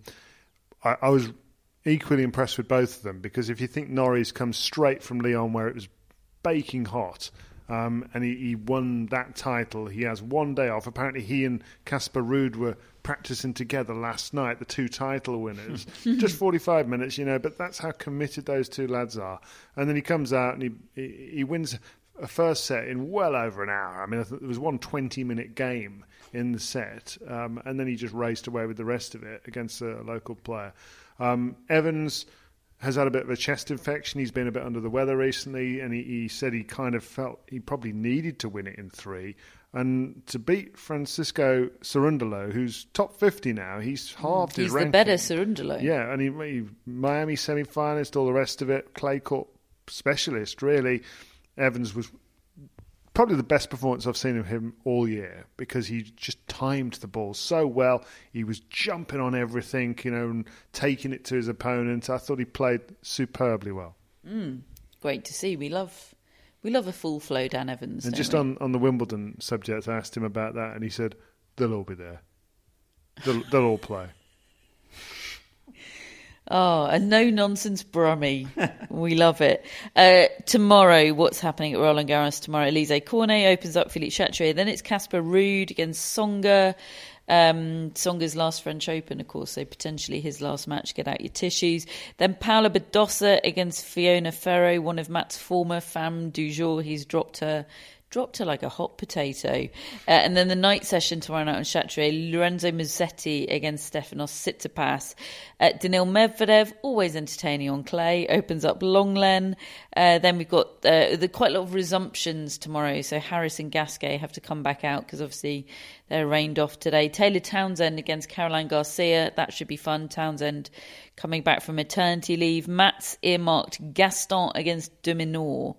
I, I was equally impressed with both of them because if you think Norris comes straight from Lyon where it was baking hot. Um, and he, he won that title. He has one day off. Apparently, he and Casper Ruud were practicing together last night, the two title winners. Just 45 minutes, you know, but that's how committed those two lads are. And then he comes out and he, he, he wins a first set in well over an hour. I mean, there was one 20 minute game in the set, um, and then he just raced away with the rest of it against a local player. Um, Evans has had a bit of a chest infection. He's been a bit under the weather recently, and he, he said he kind of felt he probably needed to win it in three. And to beat Francisco Cerundolo, who's top 50 now, he's halved his ranking. He's the better Cerundolo. Yeah, and he, he Miami semi-finalist, all the rest of it, clay court specialist. Really, Evans was probably the best performance I've seen of him all year because he just timed the ball so well. He was jumping on everything, you know, and taking it to his opponent. I thought he played superbly well. Mm, great to see. We love we love a full flow Dan Evans. And just we? on, on the Wimbledon subject, I asked him about that, and he said they'll all be there. They'll, they'll all play. Oh, a no nonsense Brummy. we love it. Uh, tomorrow, what's happening at Roland Garros tomorrow? Alizé Cornet opens up Philippe Chatrier. Then it's Casper Ruud against Tsonga. Um, Tsonga's last French Open, of course, so potentially his last match. Get out your tissues. Then Paula Badosa against Fiona Ferro, one of Matt's former femme du jour. He's dropped her dropped her like a hot potato. Uh, and then the night session tomorrow night on Chatrier, Lorenzo Musetti against Stefanos Tsitsipas. Uh, Daniil Medvedev, always entertaining on clay, opens up Lenglen. Uh, then we've got uh, the, quite a lot of resumptions tomorrow. So Harris and Gasquet have to come back out because obviously they're rained off today. Taylor Townsend against Caroline Garcia. That should be fun. Townsend coming back from maternity leave. Matt's earmarked Gaston against Dominor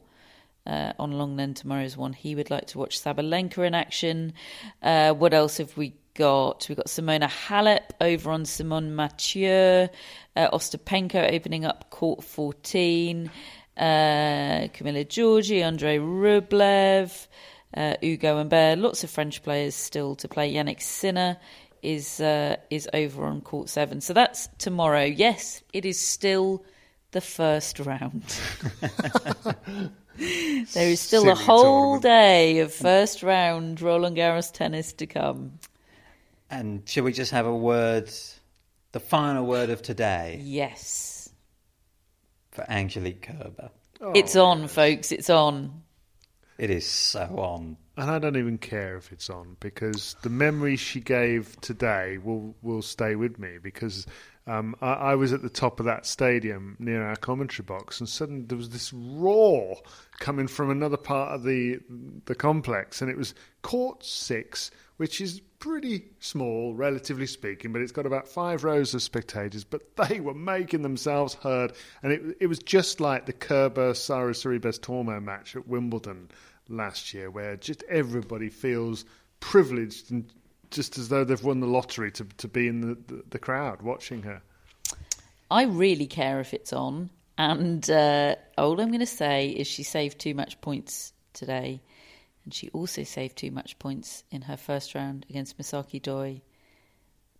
uh, on Lenglen tomorrow's one. He would like to watch Sabalenka in action. Uh, what else have we got? We've got Simona Halep over on Simonne Mathieu. Uh, Ostapenko opening up court 14. Uh, Camila Giorgi, Andrei Rublev, uh, Ugo Humbert. Lots of French players still to play. Jannik Sinner is uh, is over on court seven. So that's tomorrow. Yes, it is still the first round. there is still a whole tournament. day of first round Roland Garros tennis to come. And shall we just have a word, the final word of today Yes. for Angelique Kerber? it's oh, on, folks. It's on. It is so on. And I don't even care if it's on because the memory she gave today will will stay with me because um, I, I was at the top of that stadium near our commentary box and suddenly there was this roar coming from another part of the the complex and it was court six, which is pretty small relatively speaking, but it's got about five rows of spectators. But they were making themselves heard, and it it was just like the Kerber Sara Sorribes Tormo match at Wimbledon last year, where just everybody feels privileged and just as though they've won the lottery to to be in the, the, the crowd watching her. I really care if it's on. And uh, all I'm going to say is she saved too much points today. And she also saved too much points in her first round against Misaki Doi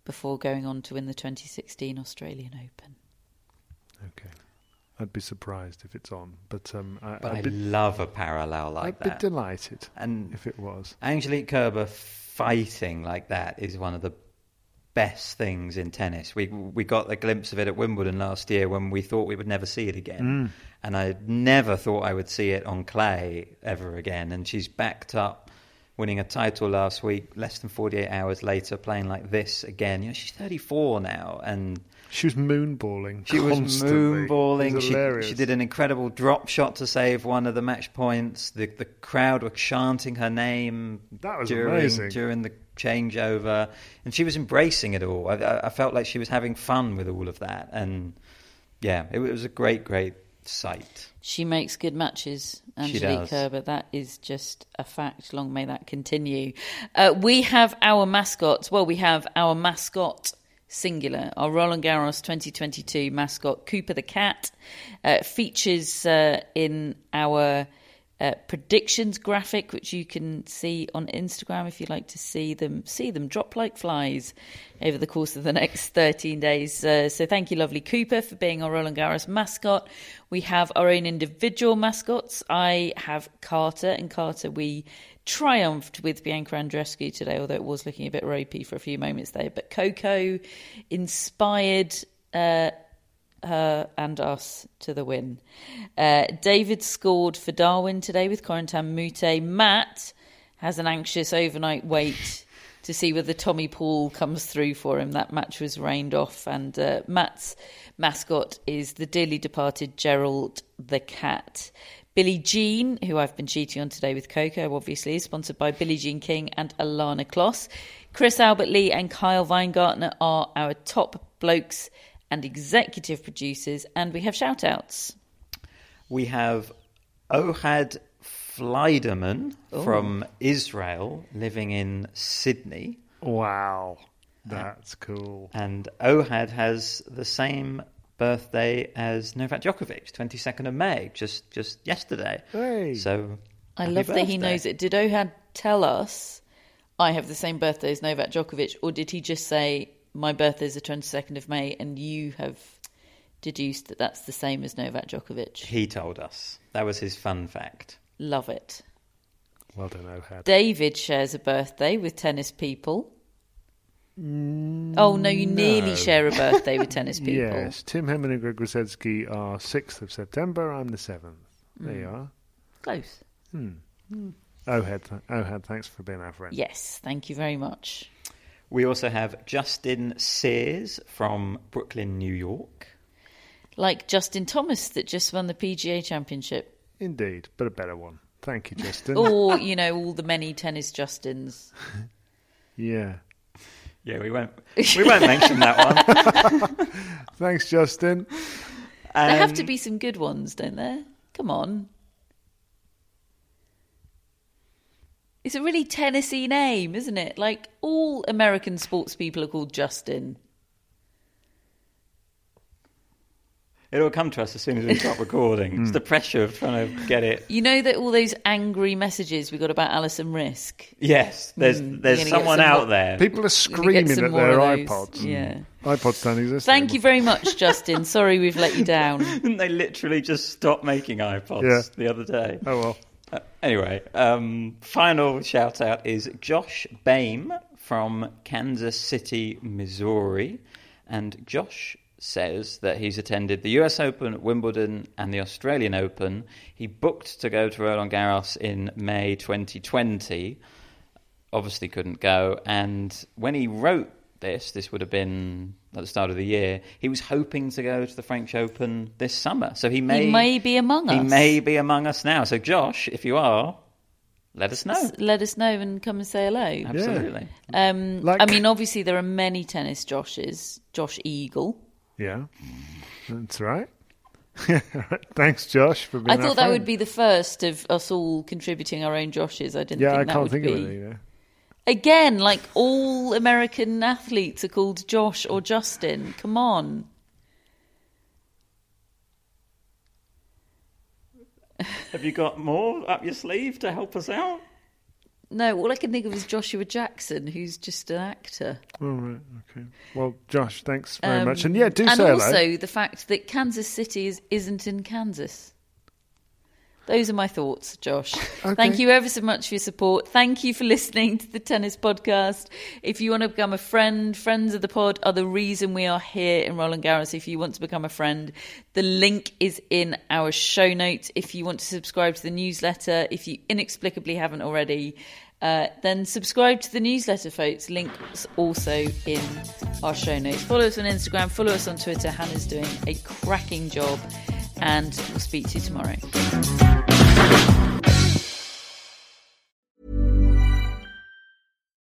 before going on to win the 2016 Australian Open. Okay, I'd be surprised if it's on, but um, I, But I I'd, be, love a parallel like that. I'd be delighted And if it was. Angelique Kerber fighting like that is one of the best things in tennis. We we got a glimpse of it at Wimbledon last year when we thought we would never see it again, mm. and I never thought I would see it on clay ever again. And she's backed up, winning a title last week, less than forty eight hours later, playing like this again. You know, she's thirty four now, and She was moonballing. she was moonballing. Was She, she did an incredible drop shot to save one of the match points. The the crowd were chanting her name That was during amazing. during the changeover, and she was embracing it all. I, I, I felt like she was having fun with all of that, and yeah, it, was a great, great sight. She makes good matches, She Angelique does. Kerber. That is just a fact. Long may that continue. Uh, we have our mascots. Well, we have our mascot singular, our Roland Garros 2022 mascot, Cooper the Cat, uh, features uh, in our uh, predictions graphic, which you can see on Instagram if you'd like to see them. See them drop like flies over the course of the next 13 days. Uh, so thank you, lovely Cooper, for being our Roland Garros mascot. We have our own individual mascots. I have Carter, and Carter, we triumphed with Bianca Andreescu today, although it was looking a bit ropey for a few moments there. But Coco inspired. Uh, her and us to the win. Uh, David scored for Darwin today with Corentin Moutet. Matt has an anxious overnight wait to see whether Tommy Paul comes through for him. That match was rained off, and uh, Matt's mascot is the dearly departed Gerald the Cat. Billie Jean, who I've been cheating on today with Coco, obviously, is sponsored by Billie Jean King and Ilana Kloss. Chris Albert Lee and Kyle Weingartner are our top blokes and executive producers, and we have shout outs. We have Ohad Fleiderman from Israel living in Sydney. Wow, uh, that's cool. And Ohad has the same birthday as Novak Djokovic, 22nd of May, just just yesterday. Hey. So I happy love that he knows it. Did Ohad tell us I have the same birthday as Novak Djokovic, or did he just say my birthday is the 22nd of May and you have deduced that that's the same as Novak Djokovic? He told us. That was his fun fact. Love it. Well done, Ohad. David shares a birthday with tennis people. Oh no, you nearly no. share a birthday with tennis people. Yes, Tim Henman and Greg Rusedski are 6th of September. I'm the 7th. There you are. Close. Hmm. Hmm. Ohad, th- Ohad, thanks for being our friend. Yes, thank you very much. We also have Justin Sears from Brooklyn, New York. Like Justin Thomas that just won the PGA Championship. Indeed, but a better one. Thank you, Justin. Or, you know, all the many tennis Justins. Yeah. Yeah, we won't we won't mention that one. Thanks, Justin. There have Um, to be some good ones, don't there? Come on. It's a really Tennessee name, isn't it? Like all American sports people are called Justin. It'll come to us as soon as we start recording. It's the pressure of trying to get it. You know that all those angry messages we got about Alison Riske. Yes, there's Mm, there's you're gonna get someone some out more- there. People are screaming at their iPods. Yeah. iPods don't exist. Thank anymore. you very much, Justin. Sorry we've let you down. they literally just stopped making iPods Yeah. the other day. Oh, well. Uh, anyway, um, final shout out is Josh Bame from Kansas City, Missouri. And Josh says that he's attended the US Open, Wimbledon, and the Australian Open. He booked to go to Roland Garros in May 2020. Obviously, couldn't go. And when he wrote this, this would have been at the start of the year, he was hoping to go to the French Open this summer. So he may, he may be among he us. may be among us now. So, Josh, if you are, let us know. Let us know and come and say hello. Absolutely. Um, Like- I mean, obviously there are many tennis Joshes. Josh Eagle. Yeah. That's right. Thanks, Josh, for being I thought that friend. would be the first of us all contributing our own Joshes. I didn't Yeah, think I that can't would think be. of it either. Again, like all American athletes are called Josh or Justin. Come on. Have you got more up your sleeve to help us out? No, all I can think of is Joshua Jackson, who's just an actor. All right, okay. Well, Josh, thanks very Um, much. And yeah, do so and say also hello. the fact that Kansas City is, isn't in Kansas. Those are my thoughts, Josh. Thank you ever so much for your support. Thank you for listening to the Tennis Podcast. If you want to become a friend, friends of the pod are the reason we are here in Roland Garros. If you want to become a friend, the link is in our show notes. If you want to subscribe to the newsletter, if you inexplicably haven't already, uh, then subscribe to the newsletter, folks. Links also in our show notes. Follow us on Instagram, follow us on Twitter. Hannah's doing a cracking job, and we'll speak to you tomorrow.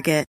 Target.